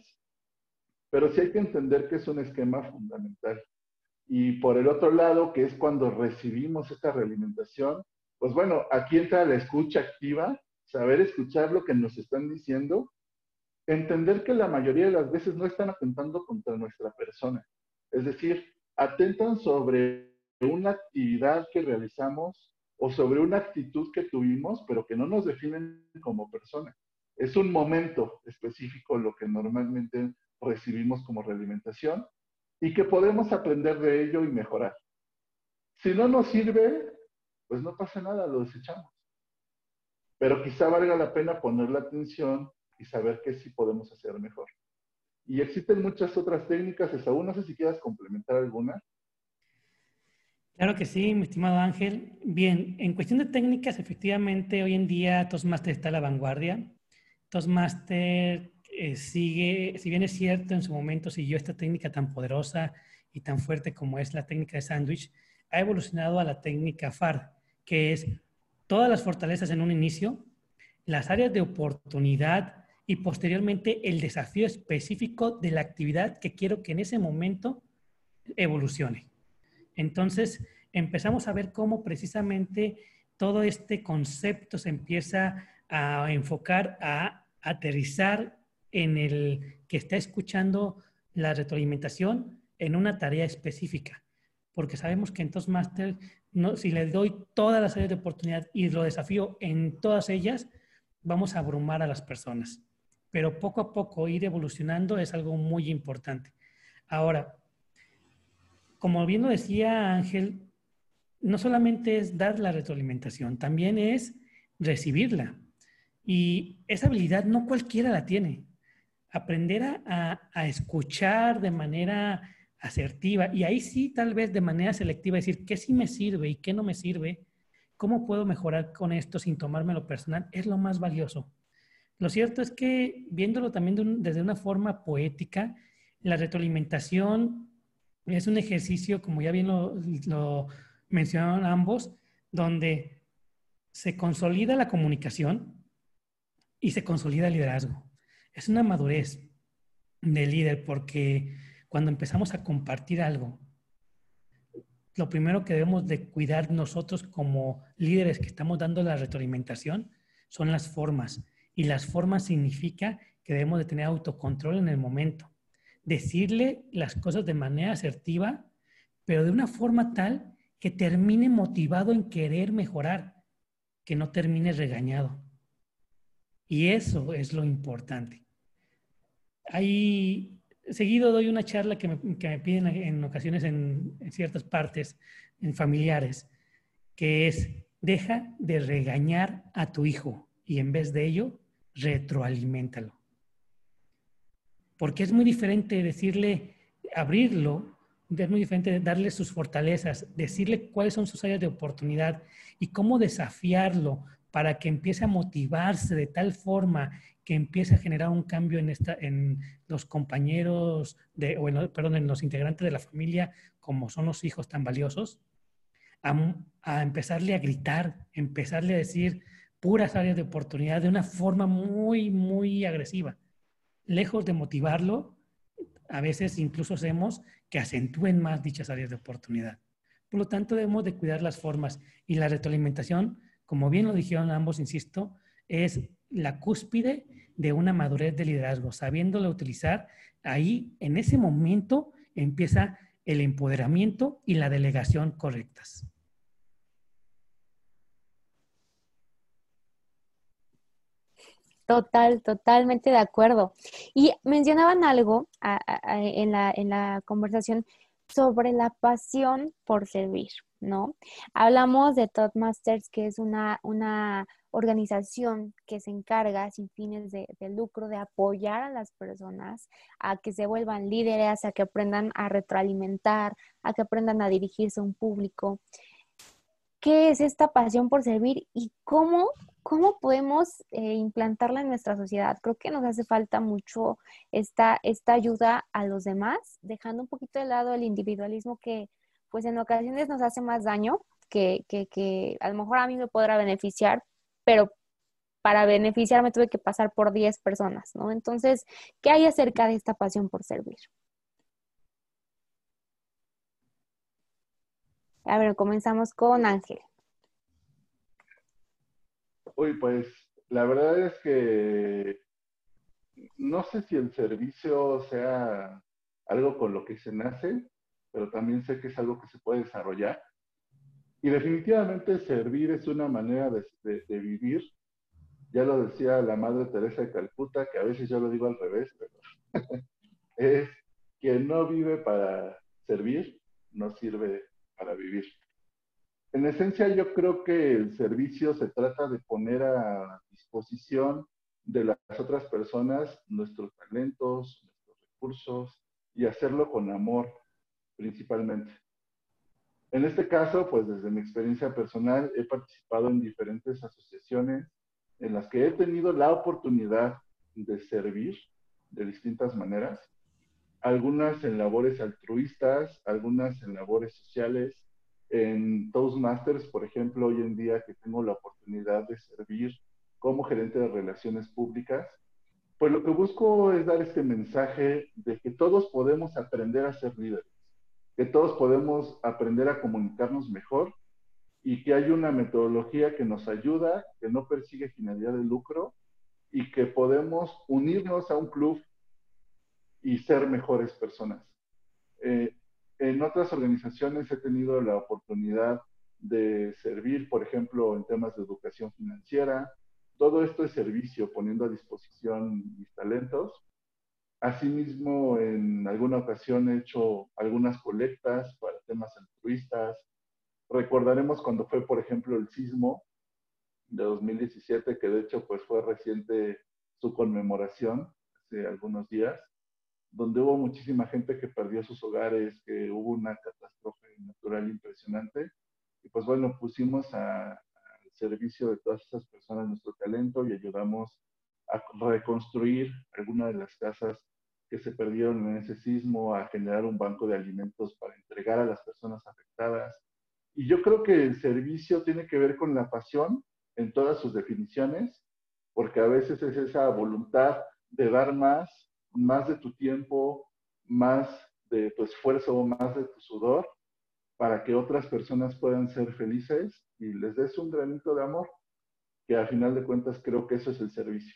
pero sí hay que entender que es un esquema fundamental. Y por el otro lado, que es cuando recibimos esta realimentación, pues bueno, aquí entra la escucha activa, saber escuchar lo que nos están diciendo, entender que la mayoría de las veces no están atentando contra nuestra persona. Es decir, atentan sobre una actividad que realizamos o sobre una actitud que tuvimos, pero que no nos definen como persona. Es un momento específico lo que normalmente recibimos como realimentación y que podemos aprender de ello y mejorar. Si no nos sirve, pues no pasa nada, lo desechamos. Pero quizá valga la pena poner la atención y saber qué sí podemos hacer mejor. Y existen muchas otras técnicas, Esaú, no sé si quieras complementar alguna. Claro que sí, mi estimado Ángel. Bien, en cuestión de técnicas, efectivamente, hoy en día Toastmaster está a la vanguardia. Toastmaster eh, sigue, si bien es cierto, en su momento siguió esta técnica tan poderosa y tan fuerte como es la técnica de sándwich, ha evolucionado a la técnica FAR, que es todas las fortalezas en un inicio, las áreas de oportunidad y posteriormente el desafío específico de la actividad que quiero que en ese momento evolucione. Entonces, empezamos a ver cómo precisamente todo este concepto se empieza a enfocar, a aterrizar en el que está escuchando la retroalimentación en una tarea específica. Porque sabemos que en Toastmaster, no, si le doy todas las áreas de oportunidad y lo desafío en todas ellas, vamos a abrumar a las personas. Pero poco a poco ir evolucionando es algo muy importante. Ahora, como bien lo decía Ángel, no solamente es dar la retroalimentación, también es recibirla. Y esa habilidad no cualquiera la tiene. Aprender a, escuchar de manera asertiva, y ahí sí tal vez de manera selectiva decir qué sí me sirve y qué no me sirve, cómo puedo mejorar con esto sin tomármelo personal, es lo más valioso. Lo cierto es que viéndolo también desde una forma poética, la retroalimentación es un ejercicio, como ya bien lo, lo mencionaron ambos, donde se consolida la comunicación y se consolida el liderazgo. Es una madurez de líder porque cuando empezamos a compartir algo, lo primero que debemos de cuidar nosotros como líderes que estamos dando la retroalimentación son las formas. Y las formas significa que debemos de tener autocontrol en el momento. Decirle las cosas de manera asertiva, pero de una forma tal que termine motivado en querer mejorar, que no termine regañado. Y eso es lo importante. Ahí, seguido doy una charla que me, que me piden en ocasiones en, ciertas partes, en familiares, que es, deja de regañar a tu hijo y en vez de ello, retroaliméntalo. Porque es muy diferente decirle, abrirlo es muy diferente darle sus fortalezas, decirle cuáles son sus áreas de oportunidad y cómo desafiarlo para que empiece a motivarse de tal forma que empiece a generar un cambio en, esta, en los compañeros, de, o en, perdón, en los integrantes de la familia, como son los hijos tan valiosos, a, a empezarle a gritar, empezarle a decir puras áreas de oportunidad de una forma muy, muy agresiva. Lejos de motivarlo, a veces incluso hacemos que acentúen más dichas áreas de oportunidad. Por lo tanto, debemos de cuidar las formas y la retroalimentación, como bien lo dijeron ambos, insisto, es la cúspide de una madurez de liderazgo. Sabiéndola utilizar, ahí en ese momento empieza el empoderamiento y la delegación correctas. Total, totalmente de acuerdo. Y mencionaban algo en, la, en la conversación sobre la pasión por servir, ¿no? Hablamos de Toastmasters, que es una, una organización que se encarga sin fines de, de, lucro de apoyar a las personas a que se vuelvan líderes, a que aprendan a retroalimentar, a que aprendan a dirigirse a un público. ¿Qué es esta pasión por servir y cómo ¿cómo podemos eh, implantarla en nuestra sociedad? Creo que nos hace falta mucho esta, esta ayuda a los demás, dejando un poquito de lado el individualismo que pues en ocasiones nos hace más daño, que, que, que a lo mejor a mí me podrá beneficiar, pero para beneficiarme tuve que pasar por 10 personas, ¿no? Entonces, ¿qué hay acerca de esta pasión por servir? A ver, comenzamos con Ángel. Uy, pues la verdad es que no sé si el servicio sea algo con lo que se nace, pero también sé que es algo que se puede desarrollar. Y definitivamente servir es una manera de, vivir. Ya lo decía la Madre Teresa de Calcuta, que a veces yo lo digo al revés, pero es quien no vive para servir, no sirve para vivir. En esencia, yo creo que el servicio se trata de poner a disposición de las otras personas nuestros talentos, nuestros recursos y hacerlo con amor principalmente. En este caso, pues desde mi experiencia personal, he participado en diferentes asociaciones en las que he tenido la oportunidad de servir de distintas maneras, algunas en labores altruistas, algunas en labores sociales, en Toastmasters, por ejemplo, hoy en día que tengo la oportunidad de servir como gerente de relaciones públicas, pues lo que busco es dar este mensaje de que todos podemos aprender a ser líderes, que todos podemos aprender a comunicarnos mejor y que hay una metodología que nos ayuda, que no persigue finalidad de lucro y que podemos unirnos a un club y ser mejores personas. Eh, en otras organizaciones he tenido la oportunidad de servir, por ejemplo, en temas de educación financiera. Todo esto es servicio, poniendo a disposición mis talentos. Asimismo, en alguna ocasión he hecho algunas colectas para temas altruistas. Recordaremos cuando fue, por ejemplo, el sismo de 2017, que de hecho pues fue reciente su conmemoración hace algunos días. donde hubo muchísima gente que perdió sus hogares, que hubo una catástrofe natural impresionante. Y pues bueno, pusimos al servicio de todas esas personas nuestro talento y ayudamos a reconstruir algunas de las casas que se perdieron en ese sismo, a generar un banco de alimentos para entregar a las personas afectadas. Y yo creo que el servicio tiene que ver con la pasión en todas sus definiciones, porque a veces es esa voluntad de dar más, más de tu tiempo, más de tu esfuerzo, más de tu sudor, para que otras personas puedan ser felices y les des un granito de amor, que al final de cuentas creo que eso es el servicio.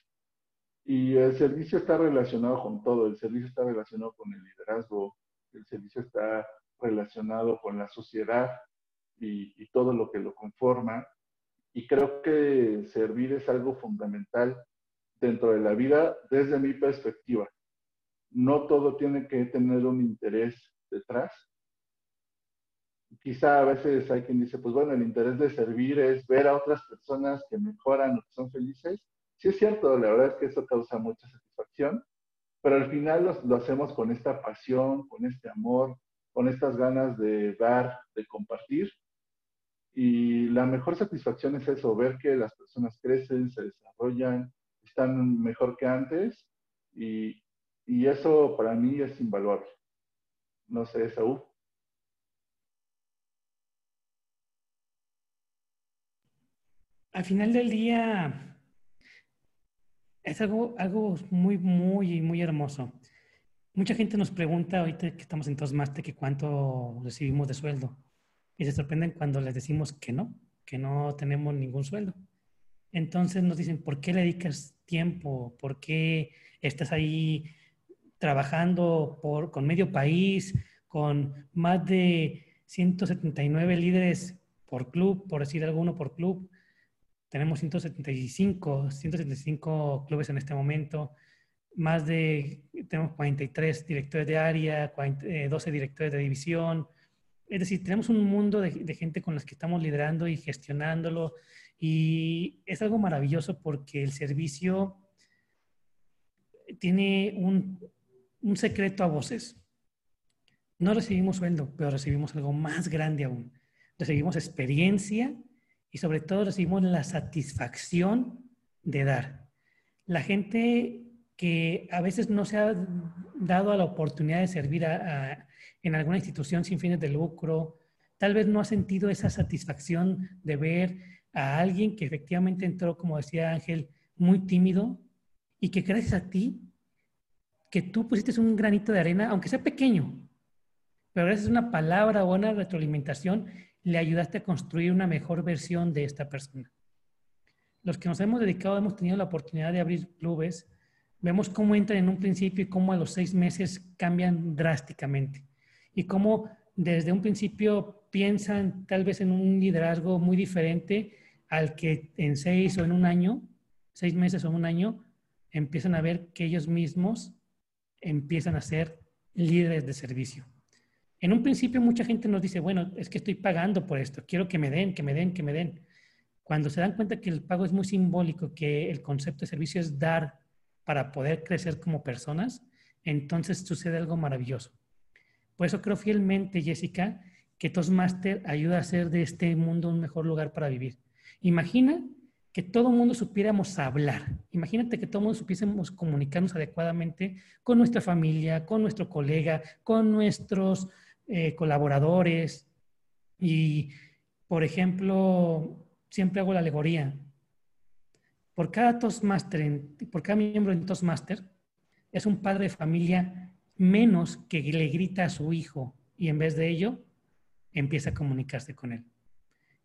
Y el servicio está relacionado con todo, el servicio está relacionado con el liderazgo, el servicio está relacionado con la sociedad y, todo lo que lo conforma. Y creo que servir es algo fundamental dentro de la vida desde mi perspectiva. No todo tiene que tener un interés detrás. Quizá a veces hay quien dice, pues bueno, el interés de servir es ver a otras personas que mejoran o que son felices Sí es cierto, la verdad es que eso causa mucha satisfacción, pero al final lo, hacemos con esta pasión, con este amor, con estas ganas de dar, de compartir. Y la mejor satisfacción es eso, ver que las personas crecen, se desarrollan, están mejor que antes y, y eso para mí es invaluable. No sé, Saúl. Al final del día, es algo, algo muy, muy, muy hermoso. Mucha gente nos pregunta ahorita que estamos en Toastmaster que cuánto recibimos de sueldo. Y se sorprenden cuando les decimos que no, que no tenemos ningún sueldo. Entonces nos dicen, ¿por qué le dedicas tiempo? ¿Por qué estás ahí trabajando por, con medio país, con más de 179 líderes por club, por decir alguno por club? Tenemos 175, 175 clubes en este momento, más de, tenemos 43 directores de área, 12 eh, directores de división. Es decir, tenemos un mundo de, gente con las que estamos liderando y gestionándolo. Y es algo maravilloso porque el servicio tiene un, un secreto a voces. No recibimos sueldo, pero recibimos algo más grande aún. Recibimos experiencia y sobre todo recibimos la satisfacción de dar. La gente que a veces no se ha dado a la oportunidad de servir en alguna institución sin fines de lucro, tal vez no ha sentido esa satisfacción de ver a alguien que efectivamente entró, como decía Ángel, muy tímido y que gracias a ti, que tú pusiste un granito de arena, aunque sea pequeño, pero gracias a una palabra o una retroalimentación, le ayudaste a construir una mejor versión de esta persona. Los que nos hemos dedicado, hemos tenido la oportunidad de abrir clubes, vemos cómo entran en un principio y cómo a los seis meses cambian drásticamente. Y cómo desde un principio piensan tal vez en un liderazgo muy diferente al que en seis o en un año, seis meses o un año, empiezan a ver que ellos mismos empiezan a ser líderes de servicio. En un principio mucha gente nos dice, bueno, es que estoy pagando por esto, quiero que me den, que me den, que me den. Cuando se dan cuenta que el pago es muy simbólico, que el concepto de servicio es dar para poder crecer como personas, entonces sucede algo maravilloso. Por eso creo fielmente, Jessica, que Toastmaster ayuda a hacer de este mundo un mejor lugar para vivir. Imagina que todo el mundo supiéramos hablar. Imagínate que todo el mundo supiésemos comunicarnos adecuadamente con nuestra familia, con nuestro colega, con nuestros eh, colaboradores y, por ejemplo, siempre hago la alegoría. Por cada Toastmaster, por cada miembro en Toastmaster, es un padre de familia menos que le grita a su hijo y en vez de ello empieza a comunicarse con él.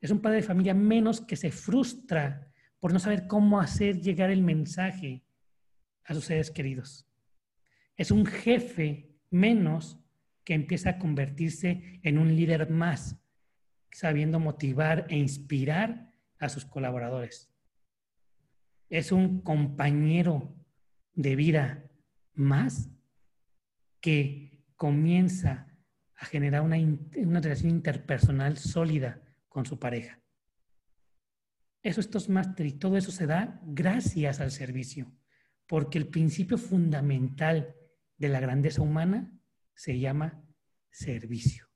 Es un padre de familia menos que se frustra por no saber cómo hacer llegar el mensaje a sus seres queridos. Es un jefe menos que empieza a convertirse en un líder más, sabiendo motivar e inspirar a sus colaboradores. Es un compañero de vida más que comienza a generar una, una relación interpersonal sólida con su pareja. Eso es Toastmaster y todo eso se da gracias al servicio, porque el principio fundamental de la grandeza humana se llama servicio.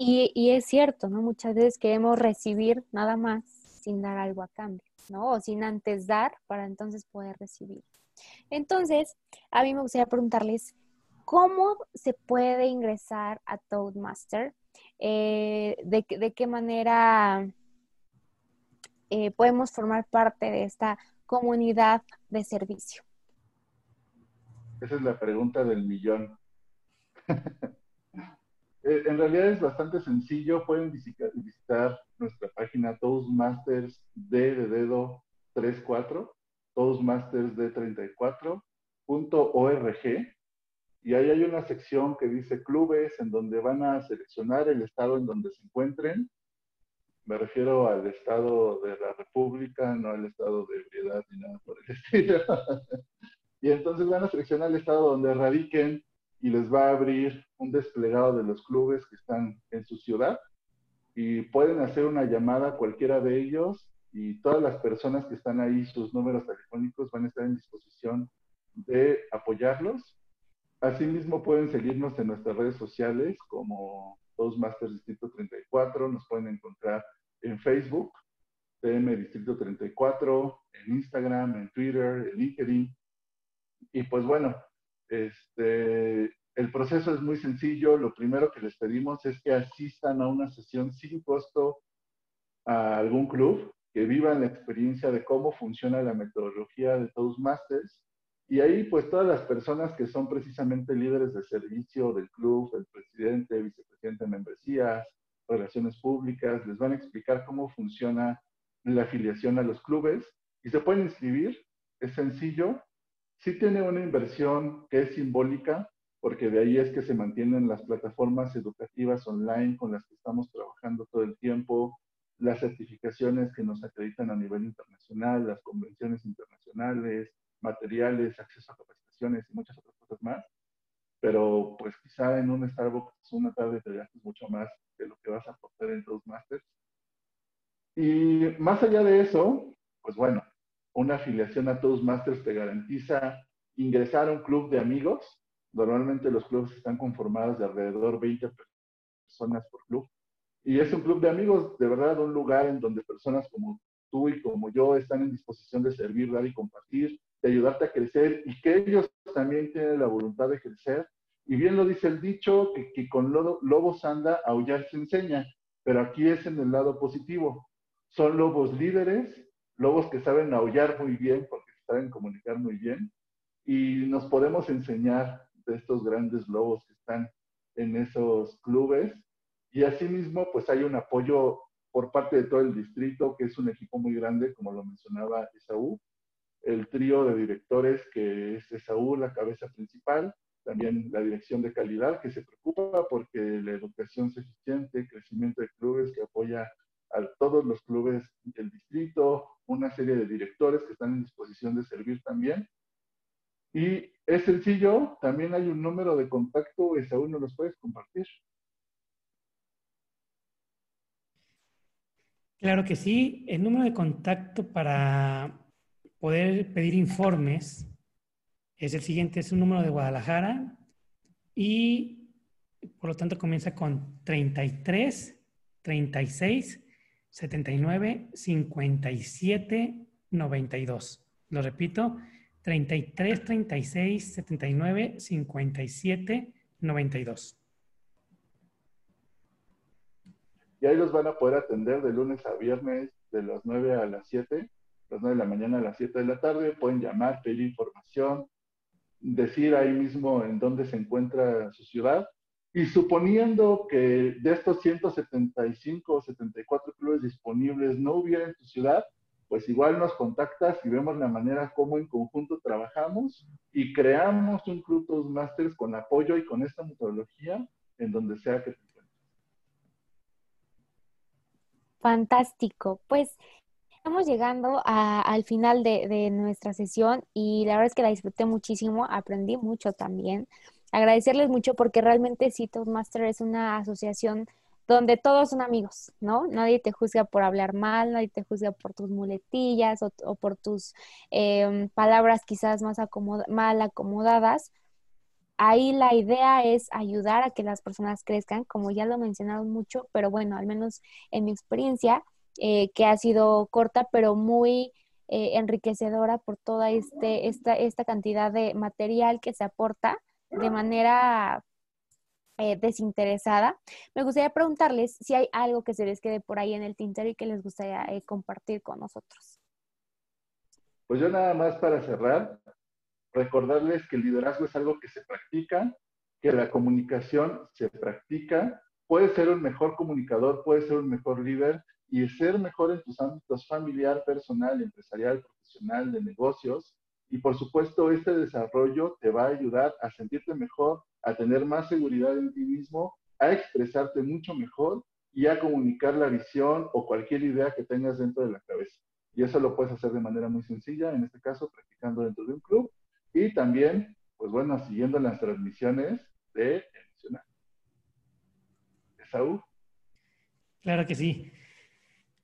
Y, es cierto, ¿no? Muchas veces queremos recibir nada más sin dar algo a cambio, ¿no? O sin antes dar para entonces poder recibir. Entonces, a mí me gustaría preguntarles, ¿cómo se puede ingresar a Toadmaster? Eh, de, qué manera eh, podemos formar parte de esta comunidad de servicio? Esa es la pregunta del millón. Eh, en realidad es bastante sencillo. Pueden visitar, nuestra página Toastmasters D de dedo 34, Toastmasters D34.org. Y ahí hay una sección que dice clubes en donde van a seleccionar el estado en donde se encuentren. Me refiero al estado de la República, no al estado de ebriedad ni nada por el estilo. Y entonces van a seleccionar el estado donde radiquen y les va a abrir un desplegado de los clubes que están en su ciudad y pueden hacer una llamada a cualquiera de ellos y todas las personas que están ahí, sus números telefónicos van a estar en disposición de apoyarlos. Asimismo pueden seguirnos en nuestras redes sociales como Toastmasters Distrito 34, nos pueden encontrar en Facebook, TM Distrito 34, en Instagram, en Twitter, en LinkedIn. Y pues bueno, este, el proceso es muy sencillo. Lo primero que les pedimos es que asistan a una sesión sin costo a algún club, que vivan la experiencia de cómo funciona la metodología de Toastmasters. Y ahí, pues, todas las personas que son precisamente líderes de servicio del club, el presidente, vicepresidente de membresías, relaciones públicas, les van a explicar cómo funciona la afiliación a los clubes y se pueden inscribir. Es sencillo, Sí tiene una inversión que es simbólica, porque de ahí es que se mantienen las plataformas educativas online con las que estamos trabajando todo el tiempo, las certificaciones que nos acreditan a nivel internacional, las convenciones internacionales, materiales, acceso a capacitaciones y muchas otras cosas más. Pero pues quizá en un Starbucks una tarde te gastes mucho más de lo que vas a aportar en dos masters. Y más allá de eso, pues bueno, una afiliación a Toastmasters te garantiza ingresar a un club de amigos. Normalmente los clubes están conformados de alrededor de 20 personas por club. Y es un club de amigos, de verdad, un lugar en donde personas como tú y como yo están en disposición de servir, dar y compartir, de ayudarte a crecer y que ellos también tienen la voluntad de crecer. Y bien lo dice el dicho, que con lobos anda, aullar se enseña, pero aquí es en el lado positivo. Son lobos líderes lobos que saben aullar muy bien porque saben comunicar muy bien y nos podemos enseñar de estos grandes lobos que están en esos clubes. Y asimismo pues hay un apoyo por parte de todo el distrito que es un equipo muy grande como lo mencionaba Esaú. El trío de directores que es Esaú la cabeza principal también la dirección de calidad que se preocupa porque la educación es eficiente, crecimiento de clubes que apoya a todos los clubes del distrito, una serie de directores que están en disposición de servir también. Y es sencillo, también hay un número de contacto, aún no los puedes compartir. Claro que sí, el número de contacto para poder pedir informes es el siguiente, es un número de Guadalajara y por lo tanto comienza con 33, 36, 79 57 92. Lo repito, 33 36 79 57 92. Y ahí los van a poder atender de lunes a viernes de las 9 a las 7, las 9 de la mañana a las 7 de la tarde. Pueden llamar, pedir información, decir ahí mismo en dónde se encuentra su ciudad y suponiendo que de estos 175 o 74 clubes disponibles no hubiera en tu ciudad, pues igual nos contactas y vemos la manera como en conjunto trabajamos y creamos un club Toastmasters con apoyo y con esta metodología en donde sea que te encuentres. Fantástico. Pues estamos llegando al final de, de nuestra sesión y la verdad es que la disfruté muchísimo, aprendí mucho también agradecerles mucho porque realmente sí, Toastmaster es una asociación donde todos son amigos, ¿no? Nadie te juzga por hablar mal, nadie te juzga por tus muletillas o, por tus em, palabras quizás más mal acomodadas. Ahí la idea es ayudar a que las personas crezcan, como ya lo mencionaron mucho, pero bueno, al menos en mi experiencia, eh, que ha sido corta, pero muy eh, enriquecedora por toda este, esta, esta cantidad de material que se aporta de manera eh, desinteresada. Me gustaría preguntarles si hay algo que se les quede por ahí en el tintero y que les gustaría eh, compartir con nosotros. Pues yo nada más para cerrar, recordarles que el liderazgo es algo que se practica, que la comunicación se practica. Puedes ser un mejor comunicador, puedes ser un mejor líder y ser mejor en tus ámbitos familiar, personal, empresarial, profesional, de negocios. Y por supuesto, este desarrollo te va a ayudar a sentirte mejor, a tener más seguridad en ti mismo, a expresarte mucho mejor y a comunicar la visión o cualquier idea que tengas dentro de la cabeza. Y eso lo puedes hacer de manera muy sencilla, en este caso practicando dentro de un club y también, pues bueno, siguiendo las transmisiones de Emocional. Saúl. Claro que sí.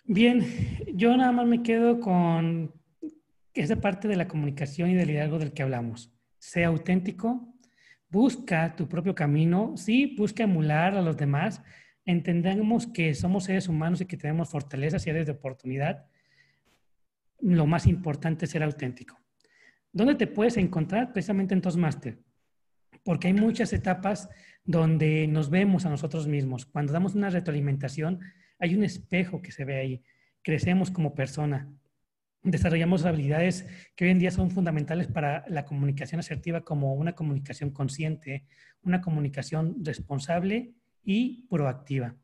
Bien, yo nada más me quedo con esa parte de la comunicación y del liderazgo del que hablamos. Sea auténtico, busca tu propio camino, sí, busca emular a los demás. Entendemos que somos seres humanos y que tenemos fortalezas y áreas de oportunidad. Lo más importante es ser auténtico. ¿Dónde te puedes encontrar? Precisamente en Toastmaster. Porque hay muchas etapas donde nos vemos a nosotros mismos. Cuando damos una retroalimentación, hay un espejo que se ve ahí. Crecemos como persona desarrollamos habilidades que hoy en día son fundamentales para la comunicación asertiva como una comunicación consciente, una comunicación responsable y proactiva.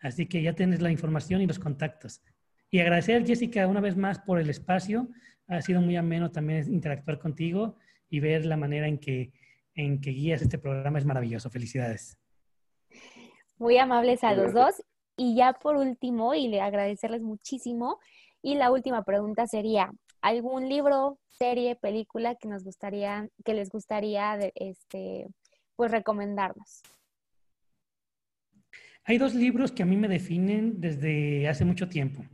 Así que ya tienes la información y los contactos. Y agradecer, Jessica, una vez más por el espacio. Ha sido muy ameno también interactuar contigo y ver la manera en que, en que guías este programa. Es maravilloso. Felicidades. Muy amables a los dos. Y ya por último, y le agradecerles muchísimo, y la última pregunta sería, ¿algún libro, serie, película que nos gustaría, que les gustaría este, pues recomendarnos? Hay dos libros que a mí me definen desde hace mucho tiempo.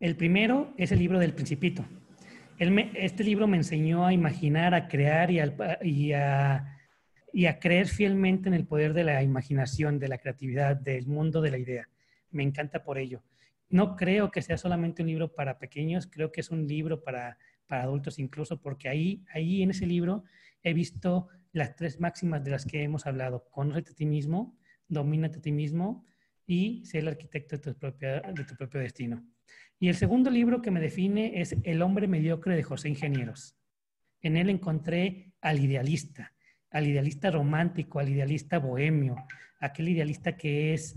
El primero es el libro del Principito. este libro me enseñó a imaginar, a crear y a creer fielmente en el poder de la imaginación, de la creatividad, del mundo de la idea. Me encanta por ello no creo que sea solamente un libro para pequeños, creo que es un libro para, adultos incluso, porque ahí, ahí en ese libro he visto las tres máximas de las que hemos hablado. Conócete a ti mismo, domínate a ti mismo y sé el arquitecto de tu, propia, de tu propio destino. Y el segundo libro que me define es El hombre mediocre de José Ingenieros. En él encontré al idealista, al idealista romántico, al idealista bohemio, aquel idealista que es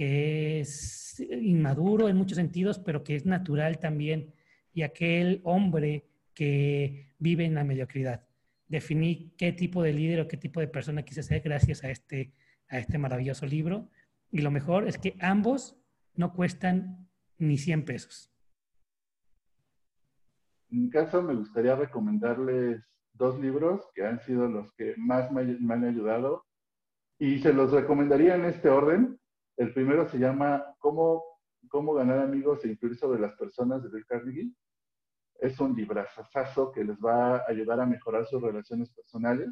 que es inmaduro en muchos sentidos, pero que es natural también, y aquel hombre que vive en la mediocridad. Definí qué tipo de líder o qué tipo de persona quise ser gracias a este, a este maravilloso libro. Y lo mejor es que ambos no cuestan ni 100 pesos. En mi caso, me gustaría recomendarles dos libros que han sido los que más me, me han ayudado y se los recomendaría en este orden. El primero se llama ¿Cómo, ganar amigos e influir sobre las personas de Bill Carnegie. Es un librazazazo que les va a ayudar a mejorar sus relaciones personales.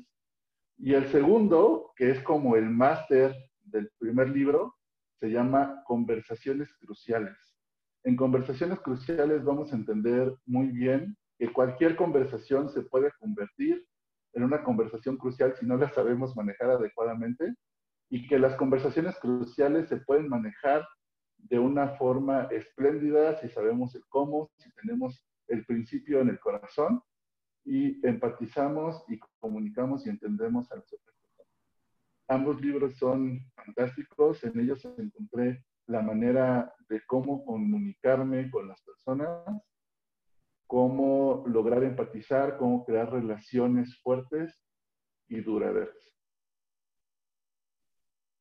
Y el segundo, que es como el máster del primer libro, se llama Conversaciones Cruciales. En Conversaciones Cruciales vamos a entender muy bien que cualquier conversación se puede convertir en una conversación crucial si no la sabemos manejar adecuadamente y que las conversaciones cruciales se pueden manejar de una forma espléndida si sabemos el cómo, si tenemos el principio en el corazón y empatizamos y comunicamos y entendemos a personas. Ambos libros son fantásticos, en ellos encontré la manera de cómo comunicarme con las personas, cómo lograr empatizar, cómo crear relaciones fuertes y duraderas.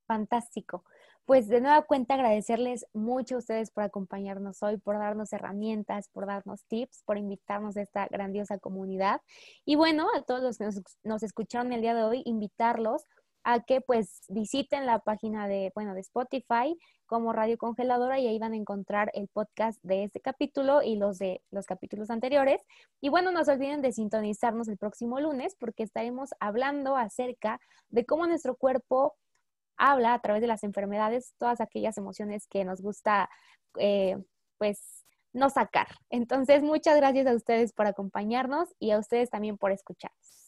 Fantástico. Pues de nueva cuenta agradecerles mucho a ustedes por acompañarnos hoy, por darnos herramientas, por darnos tips, por invitarnos a esta grandiosa comunidad. Y bueno, a todos los que nos, escucharon el día de hoy, invitarlos a que pues visiten la página de, bueno, de Spotify como Radio Congeladora y ahí van a encontrar el podcast de este capítulo y los de los capítulos anteriores. Y bueno, no se olviden de sintonizarnos el próximo lunes porque estaremos hablando acerca de cómo nuestro cuerpo habla a través de las enfermedades todas aquellas emociones que nos gusta, eh, pues, no sacar. Entonces, muchas gracias a ustedes por acompañarnos y a ustedes también por escucharnos.